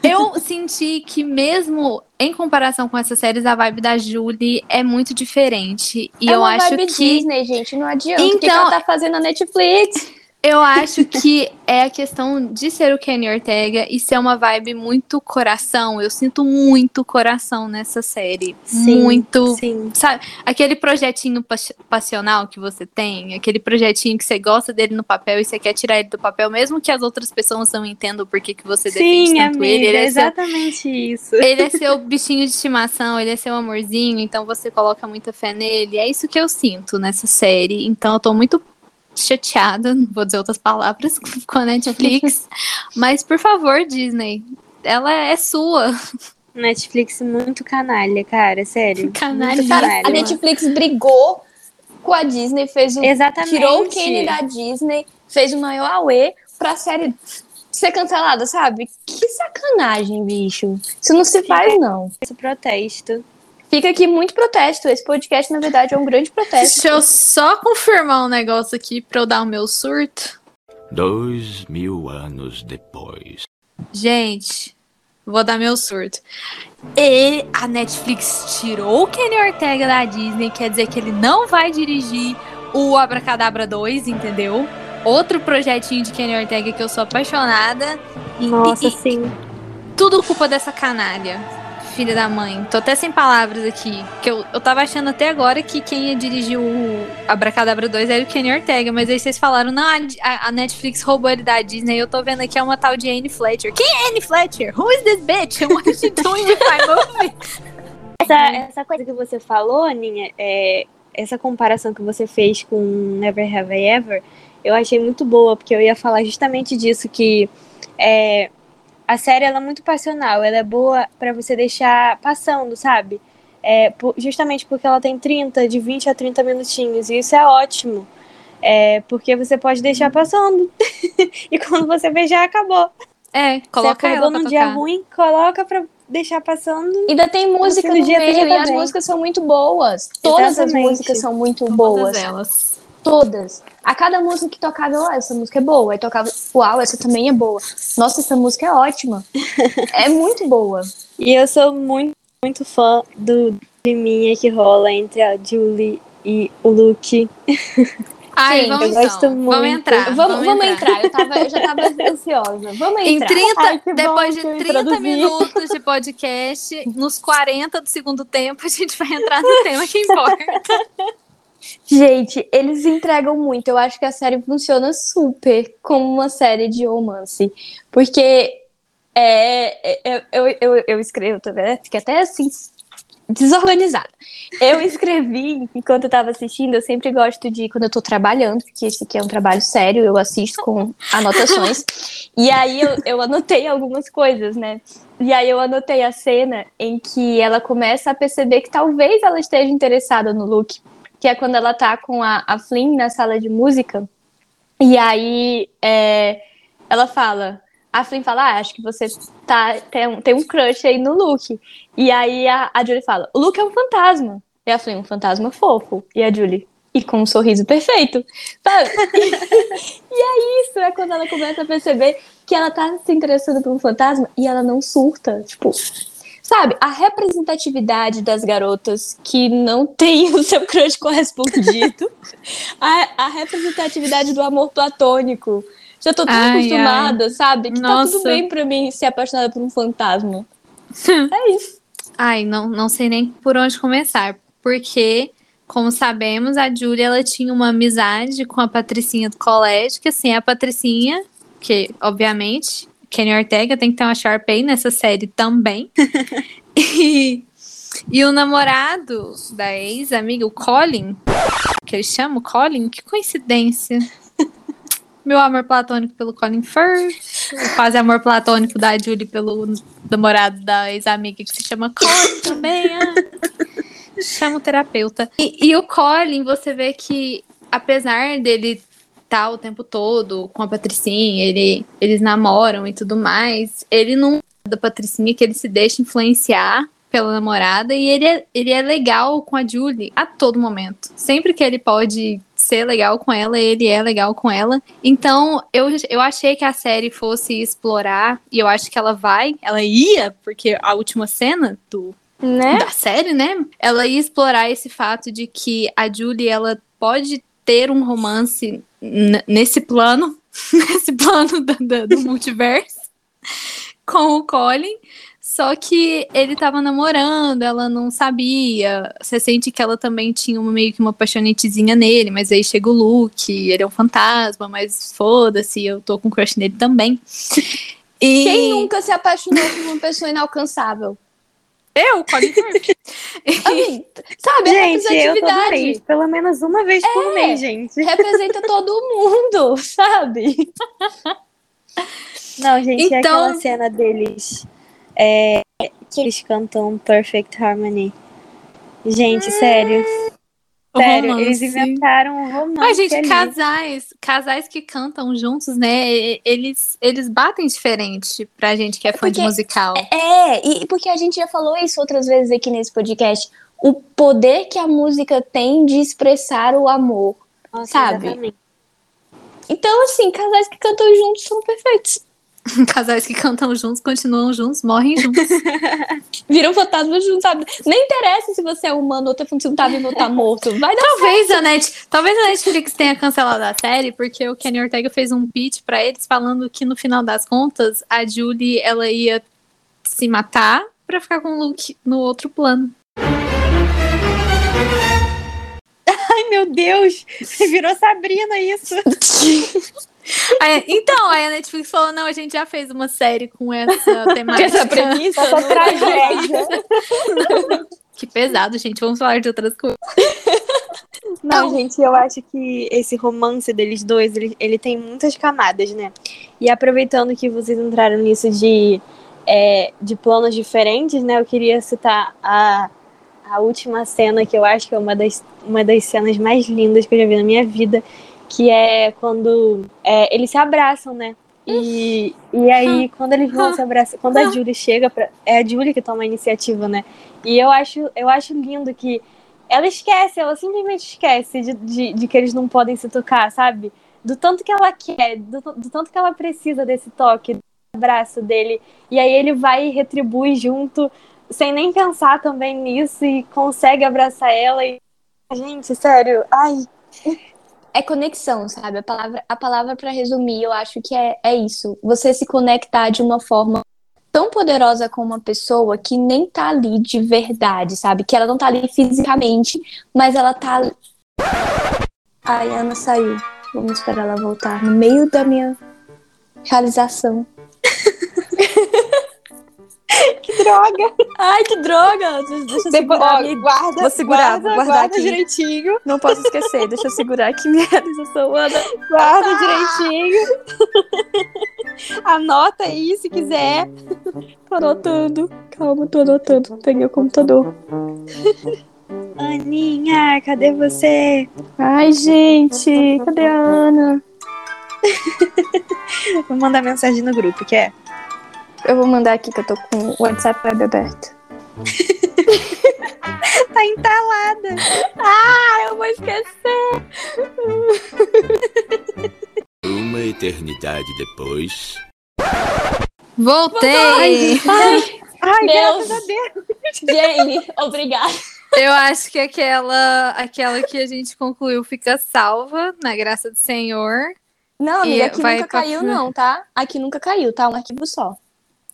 B: Eu senti que mesmo em comparação com essas séries, a vibe da Julie é muito diferente. E
A: é
B: eu acho
A: vibe
B: que
A: Disney, gente. Não adianta. o que, que
B: Então-
A: ela tá fazendo na Netflix?
B: Eu acho que é a questão de ser o Kenny Ortega e ser uma vibe muito coração. Eu sinto muito coração nessa série.
C: Sim,
B: muito
C: Sim.
B: Sabe, aquele projetinho pas- passional que você tem, aquele projetinho que você gosta dele no papel e você quer tirar ele do papel, mesmo que as outras pessoas não entendam por que, você defende
C: Sim,
B: tanto
C: amiga.
B: ele. Ele é, seu,
C: exatamente isso.
B: ele é seu bichinho de estimação, ele é seu amorzinho, então você coloca muita fé nele. É isso que eu sinto nessa série. Então eu tô muito chateada, não vou dizer outras palavras, com a Netflix. mas, por favor, Disney, ela é sua.
C: Netflix muito canalha, cara. Sério.
B: Canalha.
C: Canalha.
A: a Netflix brigou com a Disney, fez um.
C: Exatamente.
A: Tirou o Kenny da Disney, fez o maior auê pra série ser cancelada, sabe? Que sacanagem, bicho. Isso não se faz, não.
C: Esse protesto.
A: Fica aqui muito protesto. Esse podcast, na verdade, é um grande protesto.
B: Deixa eu só confirmar um negócio aqui pra eu dar o meu surto.
E: Dois mil anos depois.
B: Gente, vou dar meu surto. E a Netflix tirou o Kenny Ortega da Disney, quer dizer que ele não vai dirigir o Abracadabra 2, entendeu? Outro projetinho de Kenny Ortega que eu sou apaixonada. E-
C: Nossa,
B: e-
C: sim.
B: tudo culpa dessa canalha. Filha da mãe. Tô até sem palavras aqui. Que eu, eu tava achando até agora que quem ia dirigir o Abracadabra 2 era o Kenny Ortega. Mas aí vocês falaram, não, a, a Netflix roubou ele da Disney. Eu tô vendo aqui é uma tal de Anne Fletcher. Quem é Anne Fletcher? Who is this bitch? What is she doing with my movie?
C: Essa, essa coisa que você falou, Aninha, é, essa comparação que você fez com Never Have I Ever, eu achei muito boa, porque eu ia falar justamente disso, que é, a série ela é muito passional, ela é boa pra você deixar passando, sabe? É, justamente porque ela tem 30, de 20 a 30 minutinhos, e isso é ótimo. É, porque você pode deixar passando. e quando você vê, já acabou.
B: É,
C: Você
B: coloca
C: acordou
B: ela pra
C: num dia
B: tocar.
C: ruim, coloca pra deixar passando.
A: Ainda tem música
C: No
A: no
C: dia
A: meio
C: você
A: e as músicas são muito boas. Todas
C: Exatamente.
A: as músicas são muito
B: Todas
A: boas.
B: elas.
A: Todas. A cada música que tocava, eu, "Ah, essa música é boa. Aí tocava, uau, essa também é boa. Nossa, essa música é ótima. é muito boa.
C: E eu sou muito, muito fã do climinha que rola entre a Julie e o Luke.
B: Ai,
A: Sim,
B: vamos
C: eu
B: então.
C: gosto
B: Vamos
C: muito.
B: entrar.
A: vamos, vamos entrar. Eu, tava, eu já tava ansiosa. Vamos
B: Em
A: entrar.
B: 30,
C: Ai,
B: depois de
C: que eu
B: 30
C: introduzi.
B: minutos de podcast, nos 40 do segundo tempo, a gente vai entrar no tema que importa.
A: Gente, eles entregam muito. Eu acho que a série funciona super como uma série de romance. Porque é, é- eu, eu, eu escrevo, tá vendo? Fiquei até assim, desorganizada. Eu escrevi, enquanto eu tava assistindo, eu sempre gosto de, quando eu tô trabalhando, porque esse aqui é um trabalho sério, eu assisto com anotações. e aí eu, eu anotei algumas coisas, né? E aí eu anotei a cena em que ela começa a perceber que talvez ela esteja interessada no Luke, que é quando ela tá com a, a Flynn na sala de música. E aí é, ela fala, a Flynn fala, ah, acho que você tá, tem, um, tem um crush aí no Luke. E aí a, a Julie fala, o Luke é um fantasma. E a Flynn, um fantasma fofo. E a Julie, e com um sorriso perfeito. E é isso, é quando ela começa a perceber que ela tá se interessando por um fantasma e ela não surta. Tipo, sabe, a representatividade das garotas que não tem o seu crush correspondido, a, a representatividade do amor platônico. Já tô tão
B: Ai,
A: acostumada, sabe? Que
B: Nossa.
A: tá tudo bem pra mim ser apaixonada por um fantasma. é isso.
B: Ai, não, não sei nem por onde começar. Porque, como sabemos, a Julia ela tinha uma amizade com a Patricinha do colégio, que assim, a Patricinha, que obviamente, Kenny Ortega tem que ter uma Sharpay nessa série também. e, e o namorado da ex-amiga, o Colin, que eles chamam Colin, que coincidência. Meu amor platônico pelo Colin Firth, quase amor platônico da Julie pelo namorado da ex-amiga que se chama Colin também. Ah. Chama o terapeuta. E, e o Colin, você vê que, apesar dele estar o tempo todo com a Patricinha, ele, eles namoram e tudo mais, ele não da Patricinha que ele se deixa influenciar pela namorada e ele é, ele é legal com a Julie a todo momento. Sempre que ele pode ser legal com ela, ele é legal com ela. Então, eu, eu achei que a série fosse explorar, e eu acho que ela vai, ela ia, porque a última cena do,
A: Né?
B: da série, né? Ela ia explorar esse fato de que a Julie ela pode ter um romance nesse plano, nesse plano do, do- do multiverso com o Colin. Só que ele tava namorando, ela não sabia. Você sente que ela também tinha uma, meio que uma paixonetezinha nele, mas aí chega o Luke, ele é um fantasma, mas foda-se, eu tô com crush nele também. E...
A: Quem nunca se apaixonou por uma pessoa inalcançável?
B: Eu, Colin Firth.
A: Assim, sabe,
C: Gente, eu tô doente, pelo menos uma vez por
A: É.
C: mês, gente.
A: representa todo mundo, sabe?
C: Não, gente, é
B: Então-
C: aquela cena deles é, que eles cantam Perfect Harmony. Gente, sério. Sério, eles
B: Romance.
C: inventaram um romance.
B: Mas, gente,
C: ali.
B: casais, casais que cantam juntos, né? Eles, eles batem diferente pra gente que é fã de
A: porque-
B: musical.
A: É, e porque a gente já falou isso outras vezes aqui nesse podcast. O poder que a música tem de expressar o amor.
C: Nossa,
A: sabe?
C: exatamente.
A: Então, assim, casais que cantam juntos são perfeitos.
B: Casais que cantam juntos, continuam juntos, morrem juntos.
A: Viram fantasmas juntos, sabe? Nem interessa se você é humano ou tá tá vivo ou tá morto. Vai dar
B: talvez, a Net, talvez a Netflix tenha cancelado a série, porque o Kenny Ortega fez um pitch pra eles falando que no final das contas, a Julie ela ia se matar pra ficar com o Luke no outro plano.
C: Ai, meu Deus! Virou Sabrina isso.
B: Aí- então, aí a Netflix falou: não, a gente já fez uma série com essa temática.
A: essa premissa.
C: Essa
A: não-
C: tragédia.
B: Que pesado, gente. Vamos falar de outras coisas.
C: Não, gente, eu acho que esse romance deles dois, ele, ele tem muitas camadas, né? E aproveitando que vocês entraram nisso de, é, de planos diferentes, né? Eu queria citar a, a última cena, que eu acho que é uma das, uma das cenas mais lindas que eu já vi na minha vida, que é quando é, eles se abraçam, né? E, e aí, quando eles vão se abraçar, quando a Julie chega pra. É a Julie que toma a iniciativa, né? E eu acho, eu acho lindo que ela esquece, ela simplesmente esquece de, de, de que eles não podem se tocar, sabe? Do tanto que ela quer, do, do tanto que ela precisa desse toque, do abraço dele. E aí ele vai e retribui junto, sem nem pensar também nisso, e consegue abraçar ela. E... Gente, sério, ai,
A: É conexão, sabe? A palavra, a palavra para resumir, eu acho que é, é isso. Você se conectar de uma forma tão poderosa com uma pessoa que nem tá ali de verdade, sabe? Que ela não tá ali fisicamente, mas ela tá ali. A Ana saiu. Vamos esperar ela voltar no meio da minha realização.
C: droga.
A: Ai, que droga! Deixa eu
C: Depois,
A: segurar.
C: ó,
A: minha-
C: guarda,
A: Vou segurar,
C: guarda,
A: vou guardar
C: guarda
A: aqui.
C: direitinho.
A: Não posso esquecer. Deixa eu segurar aqui minha realização, Ana.
C: Guarda direitinho. Anota aí se quiser.
A: Tô anotando. Calma, tô anotando. Peguei o computador.
C: Aninha, cadê você?
A: Ai, gente. Cadê a Ana?
C: Vou mandar mensagem no grupo, quer?
A: Eu vou mandar aqui que eu tô com o WhatsApp aberto.
C: Tá entalada.
A: Ah, eu vou esquecer.
E: Uma eternidade depois.
B: Voltei!
A: Ai,
C: Ai,
A: Deus.
C: graças a Deus.
A: Jane, obrigada.
B: Eu acho que aquela, aquela que a gente concluiu fica salva, na graça do Senhor.
A: Não, amiga, aqui
B: vai
A: nunca
B: pra-
A: caiu, não, tá? Aqui nunca caiu, tá? Um arquivo só.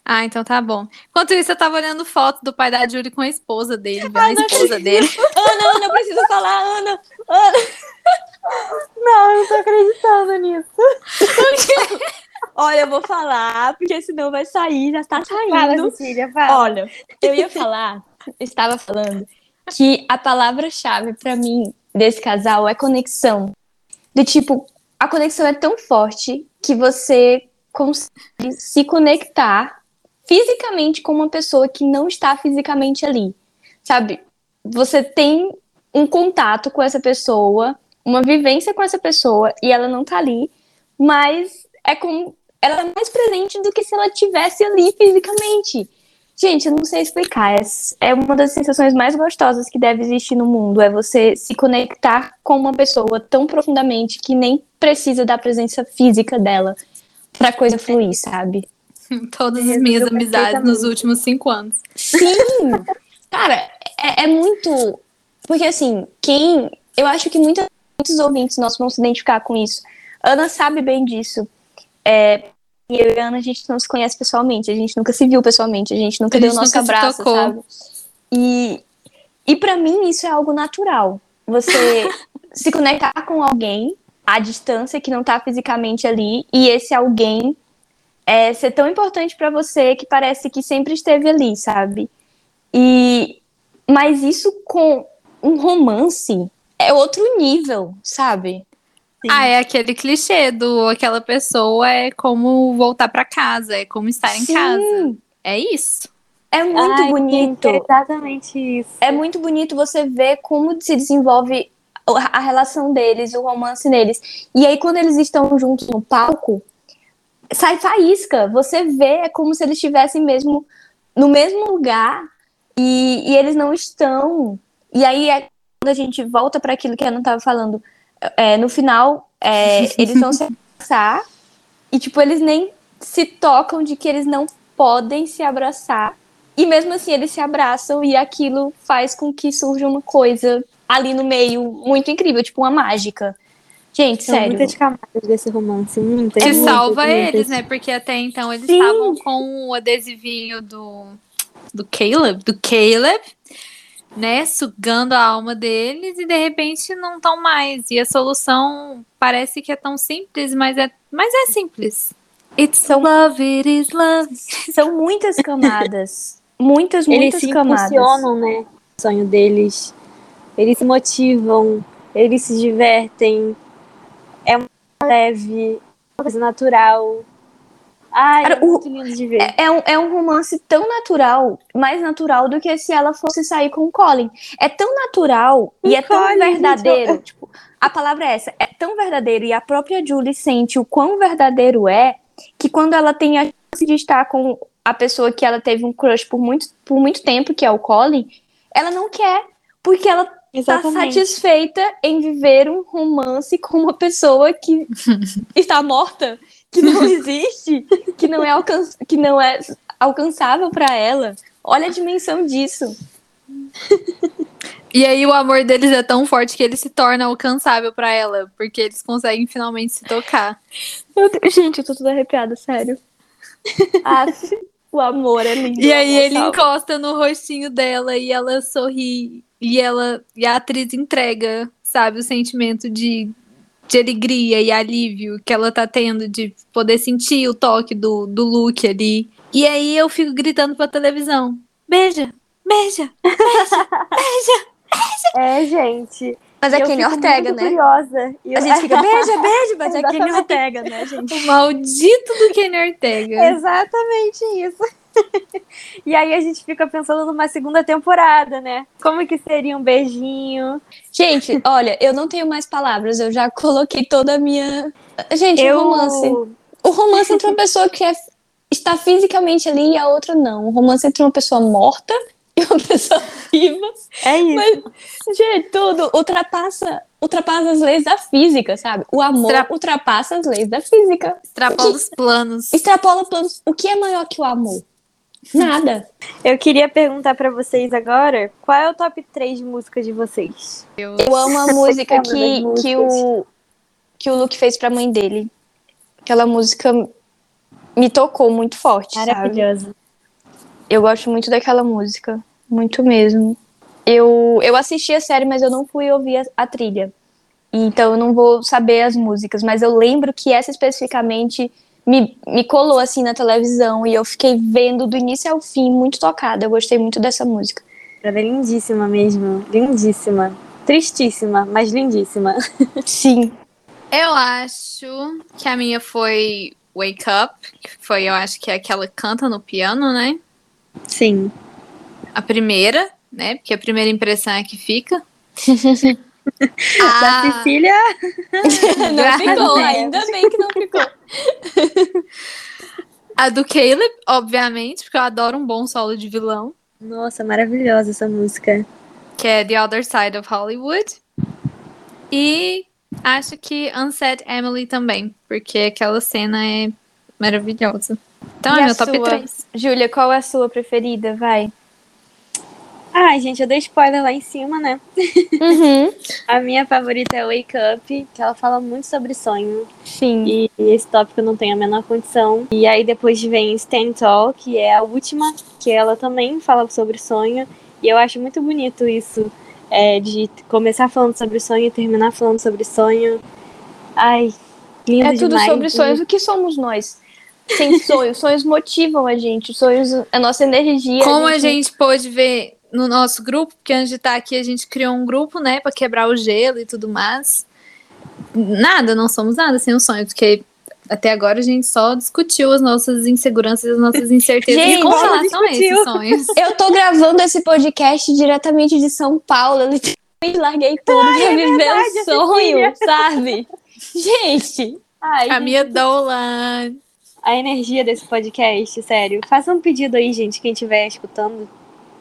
B: Ah, então tá bom. Enquanto isso, eu tava olhando foto do pai da Júlia com a esposa dele, vendo a esposa dele.
A: Ana, Ana, eu preciso falar, Ana. Ana.
C: Não, eu não tô acreditando nisso.
A: Olha, eu vou falar, porque senão vai sair, já tá saindo.
C: Fala, Cecília, fala.
A: Olha, eu ia falar, estava falando, que a palavra-chave pra mim desse casal é conexão. Do tipo, a conexão é tão forte que você consegue se conectar fisicamente com uma pessoa que não está fisicamente ali. Sabe? Você tem um contato com essa pessoa, uma vivência com essa pessoa e ela não tá ali, mas é como ela é mais presente do que se ela tivesse ali fisicamente. Gente, eu não sei explicar. É, é uma das sensações mais gostosas que deve existir no mundo. É você se conectar com uma pessoa tão profundamente que nem precisa da presença física dela pra coisa fluir, sabe?
B: Todas as minhas amizades nos últimos cinco anos.
A: Sim! Cara, é, é muito. Porque assim, quem. Eu acho que muita, muitos ouvintes nossos vão se identificar com isso. Ana sabe bem disso. É, e eu e a Ana, a gente não se conhece pessoalmente, a gente nunca se viu pessoalmente, a gente nunca
B: A
A: deu o nosso
B: nunca se
A: abraço,
B: tocou.
A: sabe? E, e para mim isso é algo natural. Você se conectar com alguém à distância que não tá fisicamente ali, e esse alguém é ser tão importante para você que parece que sempre esteve ali, sabe? E mas isso com um romance é outro nível, sabe?
C: Sim.
B: Ah, é aquele clichê do aquela pessoa é como voltar pra casa, é como estar em
A: Sim.
B: casa. É isso.
A: É muito
C: Ai,
A: bonito.
C: É exatamente isso.
A: É muito bonito você ver como se desenvolve a a relação deles, o romance deles. E aí, quando eles estão juntos no palco, sai faísca. Você vê, é como se eles estivessem mesmo no mesmo lugar e, e eles não estão. E aí, é quando a gente volta para aquilo que a Ana estava falando, é, no final, é, eles vão se abraçar e, tipo, eles nem se tocam de que eles não podem se abraçar. E mesmo assim, eles se abraçam e aquilo faz com que surja uma coisa ali no meio muito incrível, tipo uma mágica. Gente,
C: São
A: sério.
C: muitas camadas desse romance. Muitas,
B: Que
C: muitas,
B: salva
C: muitas.
B: eles, né? Porque até então eles
A: Sim.
B: estavam com o adesivinho do, do Caleb, do Caleb, né? Sugando a alma deles e de repente não estão mais. E a solução parece que é tão simples, mas é, mas é simples. It's
A: São-
B: love, it is love.
A: São muitas camadas. Muitas,
C: Eles
A: muitas
C: se
A: camadas.
C: impulsionam, né? O sonho deles. Eles se motivam, eles se divertem. É uma leve, uma coisa natural. Ai,
A: Cara,
C: é muito lindo de ver.
A: É, é um, é um romance tão natural, mais natural do que se ela fosse sair com o Colin. É tão natural e é tão
C: Colin,
A: verdadeiro. Tipo, a palavra é essa, é tão verdadeiro e a própria Julie sente o quão verdadeiro é que quando ela tem a chance de estar com a pessoa que ela teve um crush por muito, por muito tempo, que é o Colin, ela não quer, porque ela tá
C: Exatamente.
A: satisfeita em viver um romance com uma pessoa que está morta, que não existe, que não é, alcan que não é alcançável para ela. Olha a dimensão disso.
B: E aí o amor deles é tão forte que ele se torna alcançável pra ela, porque eles conseguem finalmente se tocar.
A: Meu Deus, gente, eu tô toda arrepiada, sério. Ah, o amor é lindo.
B: E aí ele
A: salva.
B: encosta no rostinho dela e ela sorri e ela e a atriz entrega, sabe, o sentimento de, de alegria e alívio que ela tá tendo de poder sentir o toque do, do Luke ali. E aí eu fico gritando pra televisão. beija, beija.
C: É, gente.
A: Mas é
C: eu
A: Kenny Ortega,
C: muito
A: né?
C: Curiosa. E
A: A
C: eu-
A: gente fica, beija, beija, mas é Kenny. Ortega, né, gente?
B: O maldito do Kenny Ortega.
C: Exatamente isso. e aí a gente fica pensando numa segunda temporada, né? Como que seria um beijinho?
A: Gente, olha, eu não tenho mais palavras, eu já coloquei toda a minha. Gente,
C: eu
A: o romance. O romance entre uma pessoa que é- está fisicamente ali e a outra não. O romance entre uma pessoa morta e uma pessoa viva.
C: É isso.
A: Mas, gente, tudo ultrapassa, ultrapassa as leis da física, sabe? O amor
B: Extra-
A: ultrapassa as leis da física.
B: Extrapola os planos.
A: Extrapola planos. O que é maior que o amor? Nada.
C: Eu queria perguntar pra vocês agora, qual é o top 3 de música de vocês?
A: Eu amo a música que, que,
C: músicas?
A: o, que o Luke fez pra mãe dele. Aquela música me tocou muito forte, sabe?
C: Maravilhosa.
A: Eu gosto muito daquela música. Muito mesmo. Eu, eu assisti a série, mas eu não fui ouvir a, a trilha. Então eu não vou saber as músicas. Mas eu lembro que essa especificamente me, me colou assim na televisão. E eu fiquei vendo do início ao fim, muito tocada. Eu gostei muito dessa música.
C: Ela é lindíssima mesmo. Lindíssima. Tristíssima, mas lindíssima.
A: Sim.
B: Eu acho que a minha foi Wake Up, que foi, eu acho que é aquela que canta no piano, né?
C: Sim.
B: A primeira, né? Porque a primeira impressão é que fica.
C: Da
B: Ah,
C: Cecília.
A: Não ficou,
B: a
A: ainda bem que não ficou.
B: a do Caleb, obviamente, porque eu adoro um bom solo de vilão,
C: Nossa, maravilhosa essa música.
B: que é The Other Side of Hollywood. E acho que Unset Emily também, porque aquela cena é maravilhosa. Então
A: E
B: é meu top
A: sua?
B: 3.
A: Júlia, qual é a sua preferida? Vai.
C: Ai, gente, eu dei spoiler lá em cima, né?
A: Uhum.
C: A minha favorita é Wake Up, que ela fala muito sobre sonho.
A: Sim.
C: E esse tópico eu não tenho a menor condição. E aí depois vem Stand Tall, que é a última, que ela também fala sobre sonho. E eu acho muito bonito isso. é, de começar falando sobre sonho e terminar falando sobre sonho. Ai, lindo
A: É tudo
C: demais.
A: sobre sonhos. O que somos nós? Sem sonhos. sonhos motivam a gente. Sonhos, a nossa energia.
B: Como a gente pôde ver no nosso grupo, porque antes de estar aqui a gente criou um grupo, né, pra quebrar o gelo e tudo mais. Nada, não somos nada sem os sonhos, porque até agora a gente só discutiu as nossas inseguranças, as nossas incertezas
A: Gente,
B: com relação a esses sonhos.
A: Eu tô gravando esse podcast diretamente de São Paulo. Eu literalmente larguei tudo pra viver
C: verdade,
A: o sonho, sabe? Gente.
C: Ai,
B: A
C: gente,
B: minha Dolan.
C: a energia desse podcast, sério. Faça um pedido aí, gente, quem estiver escutando.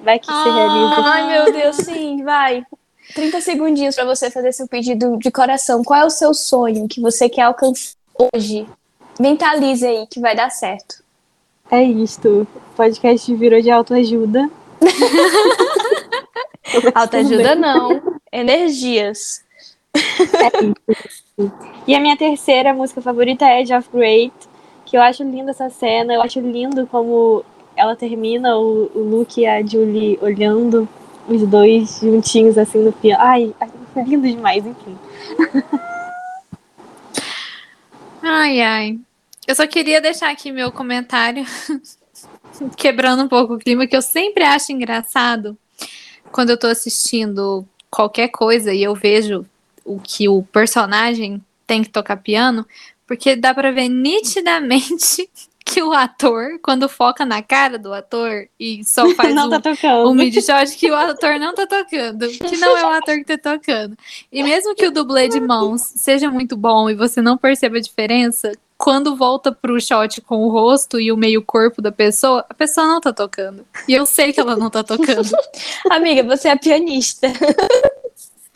C: Vai que se
B: Ah.
C: realiza.
A: Ai, meu Deus, sim, vai. 30 segundinhos pra você fazer seu pedido de coração. Qual é o seu sonho que você quer alcançar hoje? Mentalize aí que vai dar certo.
C: É isto. O podcast virou de autoajuda.
A: Autoajuda não. Energias.
C: E a minha terceira música favorita é Edge of Great, que eu acho linda essa cena, eu acho lindo como ela termina, o, o Luke e a Julie olhando os dois juntinhos assim no piano. Ai, ai, lindo demais, enfim.
B: Ai, ai. Eu só queria deixar aqui meu comentário, quebrando um pouco o clima, que eu sempre acho engraçado quando eu tô assistindo qualquer coisa e eu vejo o que o personagem tem que tocar piano, porque dá pra ver nitidamente que o ator, quando foca na cara do ator e só faz
C: Não
B: um,
C: tá tocando.
B: o mid shot que o ator não tá tocando, que não é o ator que tá tocando. E mesmo que o dublê de mãos seja muito bom e você não perceba a diferença, quando volta pro shot com o rosto e o meio corpo da pessoa, a pessoa não tá tocando. E eu sei que ela não tá tocando.
A: Amiga, você é pianista.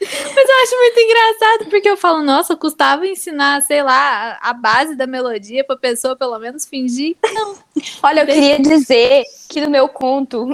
B: Mas eu acho muito engraçado, porque eu falo, nossa, custava ensinar, sei lá, a base da melodia pra pessoa pelo menos fingir.
A: Olha, eu queria dizer que no meu conto,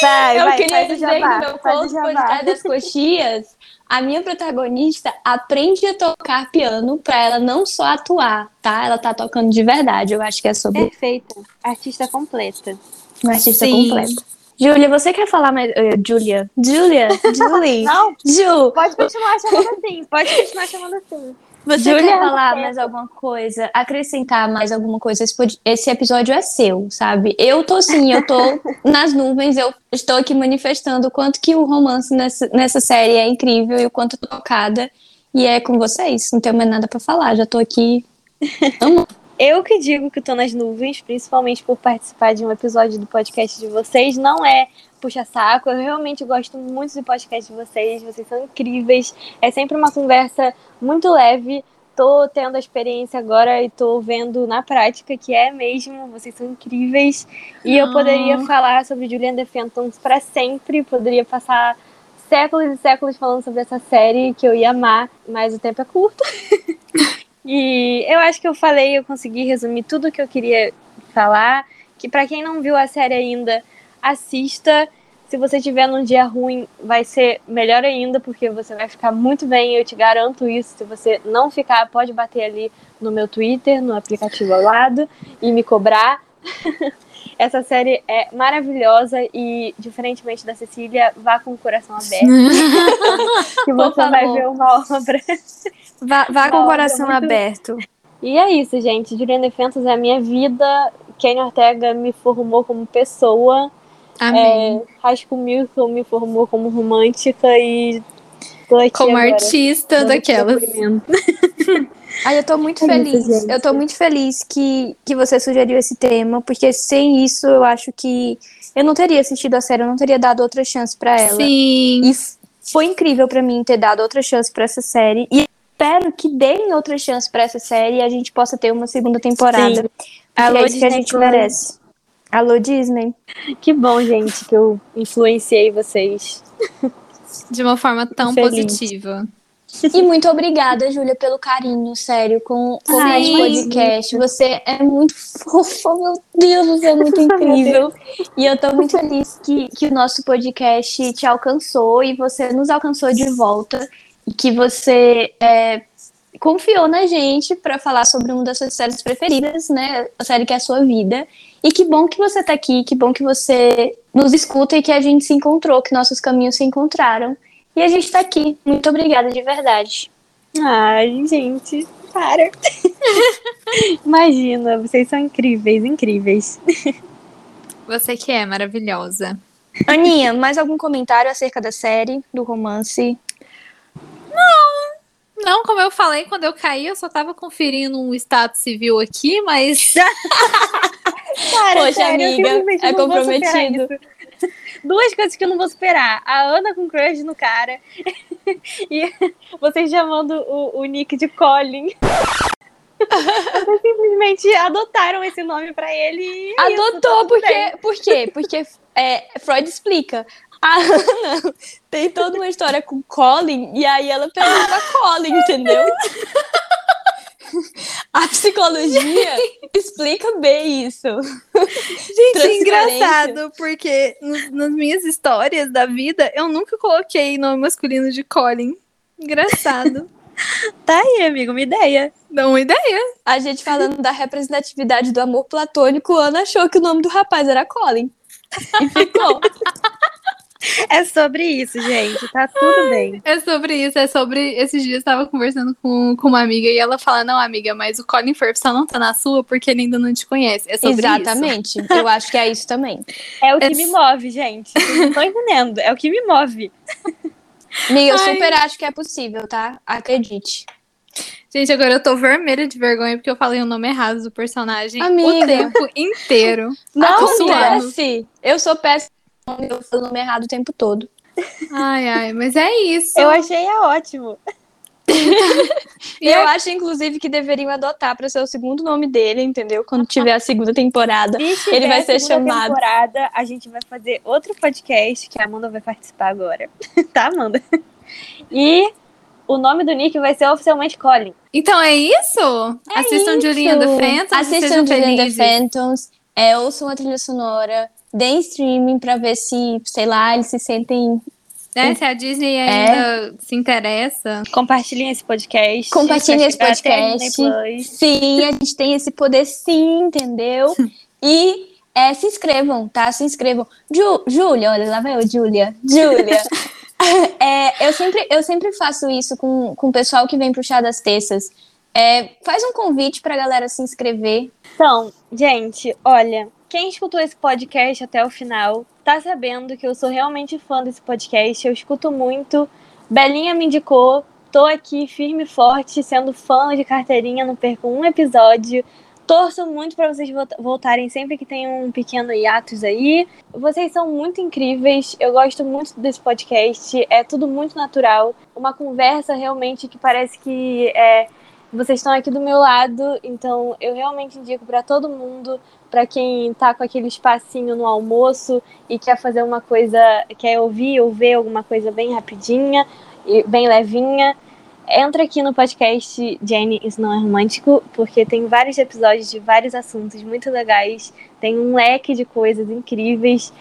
C: Vai,
A: eu
C: vai,
A: queria dizer que
C: jabá,
A: no meu conto podcast das coxias, a minha protagonista aprende a tocar piano pra ela não só atuar, tá? Ela tá tocando de verdade. Eu acho que é sobre
C: Perfeita. Artista completa.
A: uma artista
B: Sim.
A: completa. Júlia, você quer falar mais? eh, Júlia. Júlia. Julie.
C: Não,
A: Ju.
C: pode continuar chamando assim. Pode continuar chamando assim.
A: Você
C: Julia,
A: quer falar mais alguma coisa? Acrescentar mais alguma coisa? Esse, pod- esse episódio é seu, sabe? Eu tô sim, eu tô nas nuvens, eu estou aqui manifestando o quanto que o romance nessa, nessa série é incrível e o quanto tocada. E é com vocês, não tenho mais nada pra falar, já tô aqui.
C: Eu que digo que tô nas nuvens, principalmente por participar de um episódio do podcast de vocês. Não é puxa-saco, eu realmente gosto muito do podcast de vocês, vocês são incríveis. É sempre uma conversa muito leve. Tô tendo a experiência agora e tô vendo na prática que é mesmo, vocês são incríveis. E eu
B: Ah.
C: poderia falar sobre Julian The Phantoms para sempre, poderia passar séculos e séculos falando sobre essa série que eu ia amar, mas o tempo é curto. E eu acho que eu falei, eu consegui resumir tudo que eu queria falar. Que pra quem não viu a série ainda, assista. Se você tiver num dia ruim, vai ser melhor ainda, porque você vai ficar muito bem, eu te garanto isso. Se você não ficar, pode bater ali no meu Twitter, no aplicativo ao lado, e me cobrar. Essa série é maravilhosa e, diferentemente da Cecília, vá com o coração aberto. que você vai ver uma obra
A: Vá, vá com o coração
C: muito-
A: aberto.
C: E é isso, gente. Juliana Defentos é a minha vida. Kenny Ortega me formou como pessoa.
B: Amém.
C: É, School Musical me formou como romântica e
B: Como
C: agora,
B: artista daquelas.
A: Ai, eu tô muito
C: É isso,
A: feliz.
C: gente.
A: eu tô muito feliz que, que você sugeriu esse tema, porque sem isso eu acho que eu não teria assistido a série, eu não teria dado outra chance pra ela.
B: Sim.
A: E foi incrível pra mim ter dado outra chance pra essa série. E espero que deem outra chance pra essa série e a gente possa ter uma segunda temporada.
C: Sim. Alô,
A: é isso que a
C: Disney
A: gente merece. Alô, Disney.
C: Que bom, gente, que eu influenciei vocês.
B: De uma forma tão
C: Feliz.
B: positiva.
A: E muito obrigada, Júlia, pelo carinho, sério, com, com
C: Ai,
A: esse podcast. Você é muito fofa, meu Deus, você é muito incrível. e eu tô muito feliz que, que o nosso podcast te alcançou e você nos alcançou de volta. E que você é, confiou na gente para falar sobre uma das suas séries preferidas, né? A série que é a sua vida. E que bom que você tá aqui, que bom que você nos escuta e que a gente se encontrou, que nossos caminhos se encontraram. E a gente tá aqui. Muito obrigada de verdade.
C: Ai, gente, para. Imagina, vocês são incríveis, incríveis.
B: Você que é maravilhosa.
A: Aninha, mais algum comentário acerca da série, do romance?
B: Não, como eu falei, quando eu caí, eu só tava conferindo um status civil aqui, mas
C: Cara,
A: Poxa,
C: sério,
A: amiga, é
C: não
A: comprometido.
C: Duas coisas que eu não vou superar. A Ana com crush no cara. e vocês chamando o, o Nick de Colin. Vocês simplesmente adotaram esse nome pra ele e. é isso,
A: Adotou,
C: tá
A: porque,
C: bem.
A: por quê? Porque é, Freud explica. A Ana tem toda uma história com Colin, e aí ela pegava Colin, entendeu? A psicologia explica bem isso.
B: Gente, é engraçado, porque nos- nas minhas histórias da vida, eu nunca coloquei nome masculino de Colin. Engraçado.
C: Tá aí, amigo, uma ideia.
B: Dá uma ideia.
A: A gente falando da representatividade do amor platônico, Ana achou que o nome do rapaz era Colin. E ficou.
C: É sobre isso, gente. Tá tudo bem.
B: É sobre isso, é sobre. Esses dias eu tava conversando com, com uma amiga e ela fala: Não, amiga, mas o Colin Firth só não tá na sua porque ele ainda não te conhece. É sobre isso.
A: Exatamente. Eu acho que é isso também.
C: É o que
B: É
C: me
B: s-
C: move, gente. Não estão entendendo. É o que me move.
A: Amiga, eu
B: Ai.
A: super acho que é possível, tá? Acredite.
B: Gente, agora eu tô vermelha de vergonha porque eu falei o nome errado do personagem
A: Amiga.
B: o tempo inteiro.
A: Não
B: tô
A: acontece. Eu sou péssima. Eu falo o nome errado o tempo todo.
B: Ai, ai, mas é isso.
C: Eu achei é ótimo.
A: E eu acho, inclusive, que deveriam adotar pra ser o segundo nome dele, entendeu? Quando tiver a segunda temporada.
C: Se
A: Ele vai ser
C: segunda
A: chamado.
C: temporada, a gente vai fazer outro podcast que a Amanda vai participar agora. tá, Amanda? E o nome do Nick vai ser oficialmente Colin.
B: Então é isso? Assistam Julinha the Phantoms
A: Assistam the
B: felizes.
A: Phantoms. É, ouçam a trilha sonora. Deem streaming pra ver se, sei lá, eles se sentem.
B: Né? Se a Disney
A: É.
B: ainda se interessa.
C: Compartilhem esse podcast.
A: Compartilhem esse podcast. Sim, a gente tem esse poder sim, entendeu? E é, se inscrevam, tá? Se inscrevam. Ju, Júlia, olha, lá vai eu, Júlia. Júlia. É, eu, sempre, eu sempre faço isso com, com o pessoal que vem pro Chá das Terças. É, faz um convite pra galera se inscrever.
C: Então, gente, olha, quem escutou esse podcast até o final tá sabendo que eu sou realmente fã desse podcast. Eu escuto muito. Belinha me indicou. Tô aqui firme e forte, sendo fã de carteirinha, não perco um episódio. Torço muito para vocês voltarem sempre que tem um pequeno hiatus aí. Vocês são muito incríveis. Eu gosto muito desse podcast. É tudo muito natural. Uma conversa realmente que parece que é, vocês estão aqui do meu lado. Então eu realmente indico para todo mundo, para quem tá com aquele espacinho no almoço e quer fazer uma coisa, quer ouvir ou ver alguma coisa bem rapidinha e bem levinha entra aqui no podcast Jenny Isso Não É Romântico, porque tem vários episódios de vários assuntos muito legais, tem um leque de coisas incríveis,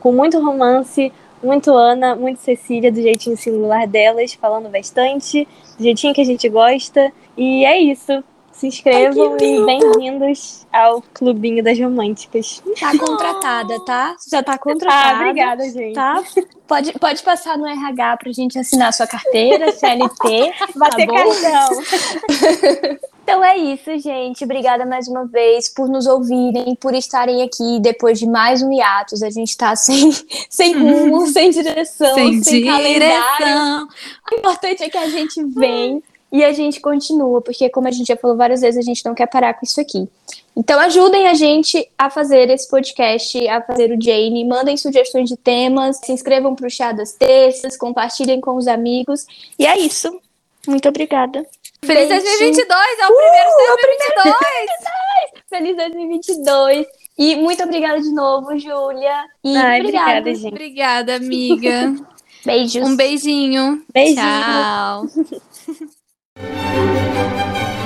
C: com muito romance, muito Ana, muito Cecília, do jeitinho singular delas, falando bastante, do jeitinho que a gente gosta. E é isso. Se inscrevam Ai, e bem-vindos ao Clubinho das Românticas.
A: Tá contratada, tá? Já tá contratada.
C: Ah, obrigada, gente.
A: Tá? Pode, pode passar no RH pra gente assinar sua carteira, CLT.
C: Bater
A: tá
C: cartão.
A: Então é isso, gente. Obrigada mais uma vez por nos ouvirem, por estarem aqui depois de mais um hiatus. A gente tá sem, sem rumo, sem direção,
B: Sem
A: sem, calendário.
B: direção.
A: O importante é que a gente vem e a gente continua, porque como a gente já falou várias vezes, a gente não quer parar com isso aqui. Então ajudem a gente a fazer esse podcast, a fazer o Jane, mandem sugestões de temas, se inscrevam para o Chá das Terças, compartilhem com os amigos. E é isso. Muito obrigada.
B: Feliz
A: Beijo.
B: 2022, é o primeiro
A: Uh,
B: de 2022.
A: Feliz 2022. E muito obrigada de novo, Júlia. E
C: Ai,
A: obrigada.
C: obrigada, gente.
B: Obrigada, amiga.
A: Beijos.
B: Um beijinho.
C: Beijinho.
B: Tchau. Música